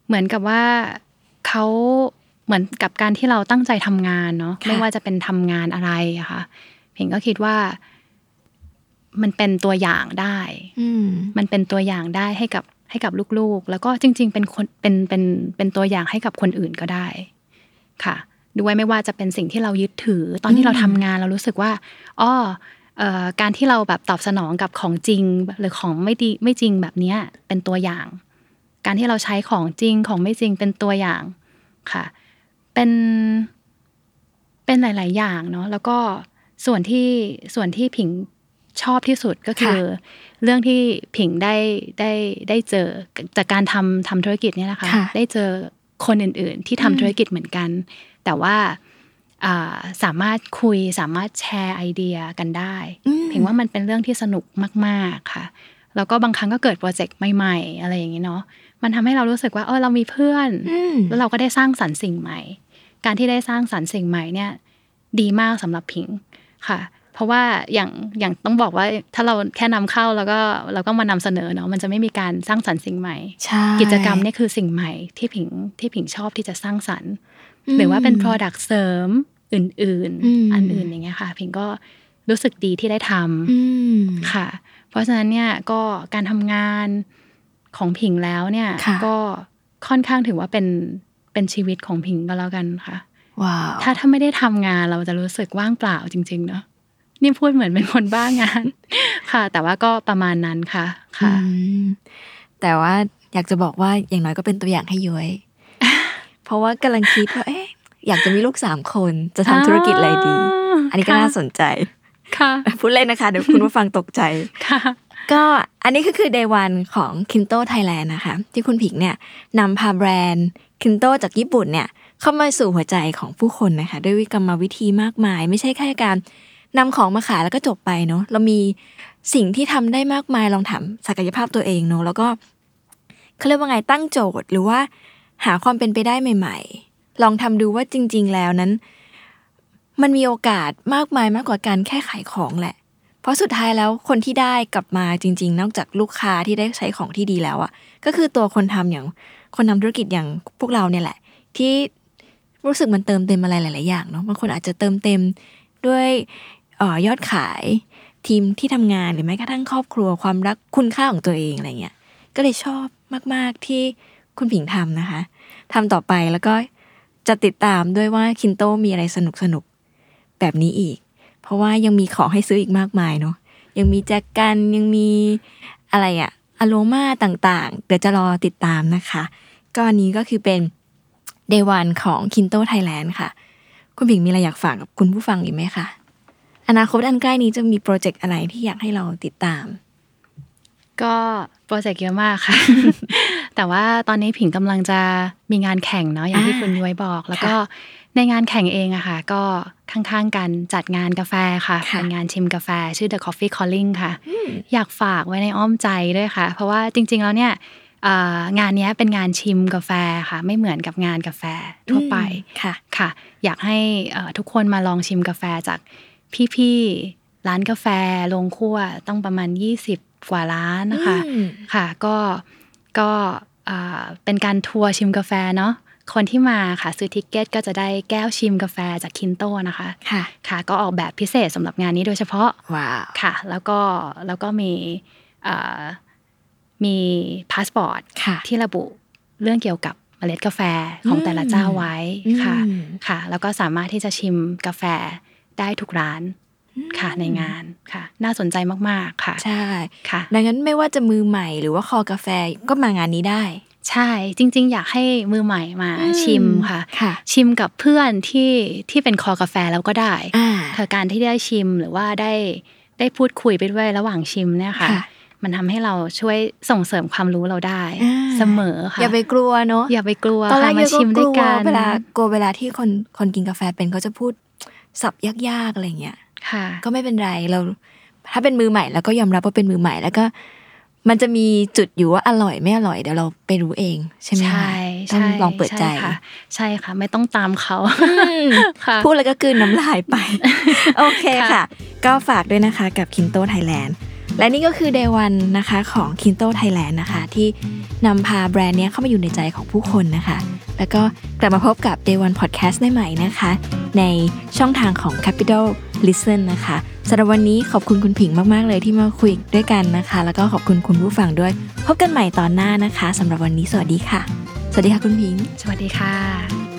B: เหมือนกับว่าเขาเหมือนกับการที่เราตั้งใจทำงานเนาะ
A: ค่ะ
B: ไม่ว่าจะเป็นทำงานอะไรอะค่ะเพีย งก็คิดว่า มันเป็นตัวอย่างได้
A: อืม
B: มันเป็นตัวอย่างได้ให้กับให้กับลูกๆ แล้วก็จริง ๆ เป็นคนเป็นเป็นเป็นตัวอย่างให้กับคนอื่นก็ได้ ค่ะ ด้วยไม่ว่าจะเป็นสิ่งที่เรายึดถือ ตอนที่เราทำงานเรารู้สึกว่าอ้อเอ่อการที่เราแบบตอบสนองกับของจริงหรือของไม่ดีไม่จริงแบบเนี้ยเป็นตัวอย่าง การที่เราใช้ของจริงของไม่จริงเป็นตัวอย่างค่ะ เป็นเป็นหลาย ๆ อย่างเนาะแล้วก็ ส่วนที่ส่วนที่ผิงชอบที่สุดก็คือ เรื่องที่ผิงได้ได้ได้เจอจากการทำทำธุรกิจเนี่ยนะคะ
A: ค่ะ
B: ได้เจอคนอื่น ๆ ที่ทำธุรกิจเหมือนกัน แต่ว่าอ่าสามารถคุยสามารถแชร์ไอเดียกันได้
A: อืม
B: เพียงว่ามันเป็นเรื่องที่สนุกมาก ๆค่ะ แล้วก็บางครั้งก็เกิดโปรเจกต์ใหม่ๆ อะไรอย่างนี้เนาะมันทำให้เรารู้สึกว่าเออเรามีเพื่อน
A: อืม
B: แล้วเราก็ได้สร้างสรรค์สิ่งใหม่ การที่ได้สร้างสรรค์สิ่งใหม่เนี่ย ดีมากสำหรับพิง ค่ะ เพราะว่าอย่างอย่างต้องบอกว่าถ้าเราแค่นำเข้าแล้วก็เราก็มานำเสนอเนาะมันจะไม่มีการสร้างสรรค์สิ่งใหม่
A: ใช่
B: กิจกรรมเนี่ยคือสิ่งใหม่ที่ผิงที่ผิงชอบที่จะสร้างสรรค์ หรือว่าเป็น Product เสริมอื่น
A: อืม
B: ๆอันอื่นอย่างเงี้ยค่ะพิงก็รู้สึกดีที่ได้ทำ
A: อืม
B: ค่ะ เพราะฉะนั้นเนี่ยก็การทำงานของผิงแล้วเนี่ย
A: ค่ะ
B: ก็ค่อนข้างถือว่าเป็นเป็นชีวิตของผิงก็แล้วกันค่ะ
A: ว้าว
B: ถ้าถ้าไม่ได้ทำงานเราจะรู้สึกว่างเปล่าจริง ๆ เนาะนี่พูดเหมือนเป็นคนบ้างาน ค่ะ แต่ว่าก็ประมาณนั้นค่ะ ค่ะ
A: อืมแต่ว่าอยากจะบอกว่าอย่างน้อยก็เป็นตัวอย่างให้ย้อยเพราะว่ากำลังคิดว่าเอ๊ะอยากจะมีลูกสามคนจะทำธุรกิจอะไรดี อันนี้ก็น่าสนใจ
B: ค่ะ
A: พูดเล่นนะคะ เดี๋ยวคุณผู้ฟังตกใจ
B: ค่ะ
A: ก็อันนี้ก็คือ day one ของ Kinto Thailand นะคะ ที่คุณผิงเนี่ยนำพาแบรนด์ Kinto จากญี่ปุ่นเนี่ย เข้ามาสู่หัวใจของผู้คนนะคะด้วยวิกรรมวิธีมากมาย ไม่ใช่แค่การนำของมาขายแล้วก็จบไปเนาะเรามีสิ่งที่ทำได้มากมายลองถามศักยภาพตัวเองเนาะแล้วก็เขาเรียกว่าไงตั้งโจทย์หรือว่าหาความเป็นไปได้ใหม่ ๆ ลองทำดูว่าจริง ๆ แล้วนั้น มันมีโอกาสมากมายมากกว่าการแค่ขายของแหละ เพราะสุดท้ายแล้วคนที่ได้กลับมาจริง ๆ นอกจากลูกค้าที่ได้ใช้ของที่ดีแล้วอะก็คือตัวคนทำอย่างคนทำธุรกิจอย่างพวกเราเนี่ยแหละ ที่ รู้สึกมันเติมเต็มอะไรหลาย ๆ อย่างเนาะบางคนอาจจะเติมเต็มด้วยออยอดขายทีมที่ทำงานหรือแม้กระทั่งครอบครัวความรักคุณค่าของตัวเองอะไรเงี้ยก็เลยชอบมาก ๆ ที่คุณผิงทำนะคะทำต่อไปแล้วก็จะติดตามด้วยว่าคินโตมีอะไรสนุกสนุกแบบนี้อีก เพราะว่ายังมีของให้ซื้ออีกมากมายเนาะยังมีแจกันยังมีอะไรอะอโลมาต่างๆ เดี๋ยวจะรอติดตามนะคะ ก็อันนี้ก็คือเป็น Day One ของ Kinto Thailand ค่ะ คุณผิงมีอะไรอยากฝากกับคุณผู้ฟังอีกไหมคะ อนาคตอันใกล้นี้จะมีโปรเจกต์อะไรที่อยากให้เราติดตาม
B: ก็โปรเจกต์เยอะมากค่ะ แต่ว่าตอนนี้ผิงกำลังจะมีงานแข่งเนาะอย่างที่
A: อ่า
B: คุณย้อยบอก แล้วก็ในงานแข่งเองอะค่ะ ก็ข้างๆกันจัดงานกาแฟค่ะ
A: ค่ะ
B: เป็นงานชิมกาแฟ ชื่อ The Coffee Calling ค่ะ อยากฝากไว้ในอ้อมใจด้วยค่ะ เพราะว่าจริง ๆ แล้วเนี่ยเอ่อ งานเนี้ยเป็นงานชิมกาแฟค่ะ ไม่เหมือนกับงานกาแฟทั่วไป
A: ค่ะ
B: ค่ะ อยากให้เอ่อทุกคนมาลองชิมกาแฟจากพี่ๆร้านกาแฟโรงคั่วต้องประมาณ 20 กว่าร้านนะคะ
A: อืม
B: ค่ะ ก็ก็อ่าเป็นการทัวร์ชิมกาแฟเนาะคนที่มาค่ะซื้อ ticket ก็จะได้แก้วชิมกาแฟจาก Kinto นะคะ
A: ค่ะ
B: ค่ะ ก็ออกแบบพิเศษสำหรับงานนี้โดยเฉพาะ
A: ว้าว
B: ค่ะ แล้วก็แล้วก็มีอ่า มีพาสปอร์ต
A: ค่ะ
B: ที่ระบุเรื่องเกี่ยวกับเมล็ดกาแฟของแต่ละเจ้าไว้ค่ะ
A: อืม
B: ค่ะ แล้วก็สามารถที่จะชิมกาแฟได้ทุกร้านค่ะในงานค่ะ น่าสนใจมากๆค่ะ
A: ใช่
B: ค่ะ
A: ดังนั้นไม่ว่าจะมือใหม่หรือว่าคอกาแฟก็มางานนี้ได้
B: ใช่จริง ๆ อยากให้มือใหม่มา
A: อืม
B: ชิมค่ะ
A: ค่ะ
B: ชิมกับเพื่อนที่ที่เป็นคอกาแฟแล้วก็ได้
A: อ่า
B: ค่ะการที่ได้ชิมหรือว่าได้ได้พูดคุยไปด้วยระหว่างชิมเนี่ยค่ะ
A: ค่ะ
B: มันทำให้เราช่วยส่งเสริมความรู้เราได้
A: อ่า
B: เสมอค่ะ
A: อย่าไปกลัวเนาะ
B: อย่าไปกลัว
A: ตอนแร
B: ค่ะ
A: ก
B: มา
A: เยอะก็
B: ชิม
A: ก
B: ด้ว
A: ลั
B: ยวกัน
A: เวลากลัวเวลาที่คนคนกินกาแฟเป็นเขาจะพูดสับยากๆอะไรเงี้ย
B: ค่ะ
A: ก็ไม่เป็นไรเรา ถ้าเป็นมือใหม่แล้วก็ยอมรับว่าเป็นมือใหม่แล้วก็ มันจะมีจุดอยู่ว่าอร่อยไม่อร่อยเดี๋ยวเราไปรู้เอง ใช่ไหมคะ
B: ใช่
A: ต้อง
B: ใช่
A: ลองเปิดใจ
B: ช่ค่ะ ใช่ค่ะ ไม่ต้องตามเขา
A: อืม
B: ค่ะ
A: พูดแล้วก็กลืนน้ำลายไป โอเค
B: ค่ะ
A: ค่ะ ก็ฝากด้วยนะคะกับ Kinto Thailand แล และนี่ก็คือ Day One นะคะของ Kinto Thailand นะคะ ที่นำพาแบรนด์เนี้ยเข้ามาอยู่ในใจของผู้คนนะคะ แล้วก็กลับมาพบกับ Day One Podcast ได้ใหม่นะคะ ในช่องทางของ Capital Listen นะคะสำหรับวันนี้ขอบคุณคุณผิงมาก ๆ เลยที่มาคุยด้วยกันนะคะ แล้วก็ขอบคุณคุณผู้ฟังด้วย พบกันใหม่ตอนหน้านะคะสำหรับวันนี้สวัสดีค่ะ สวัสดีค่ะคุณผิง
B: สวัสดีค่ะ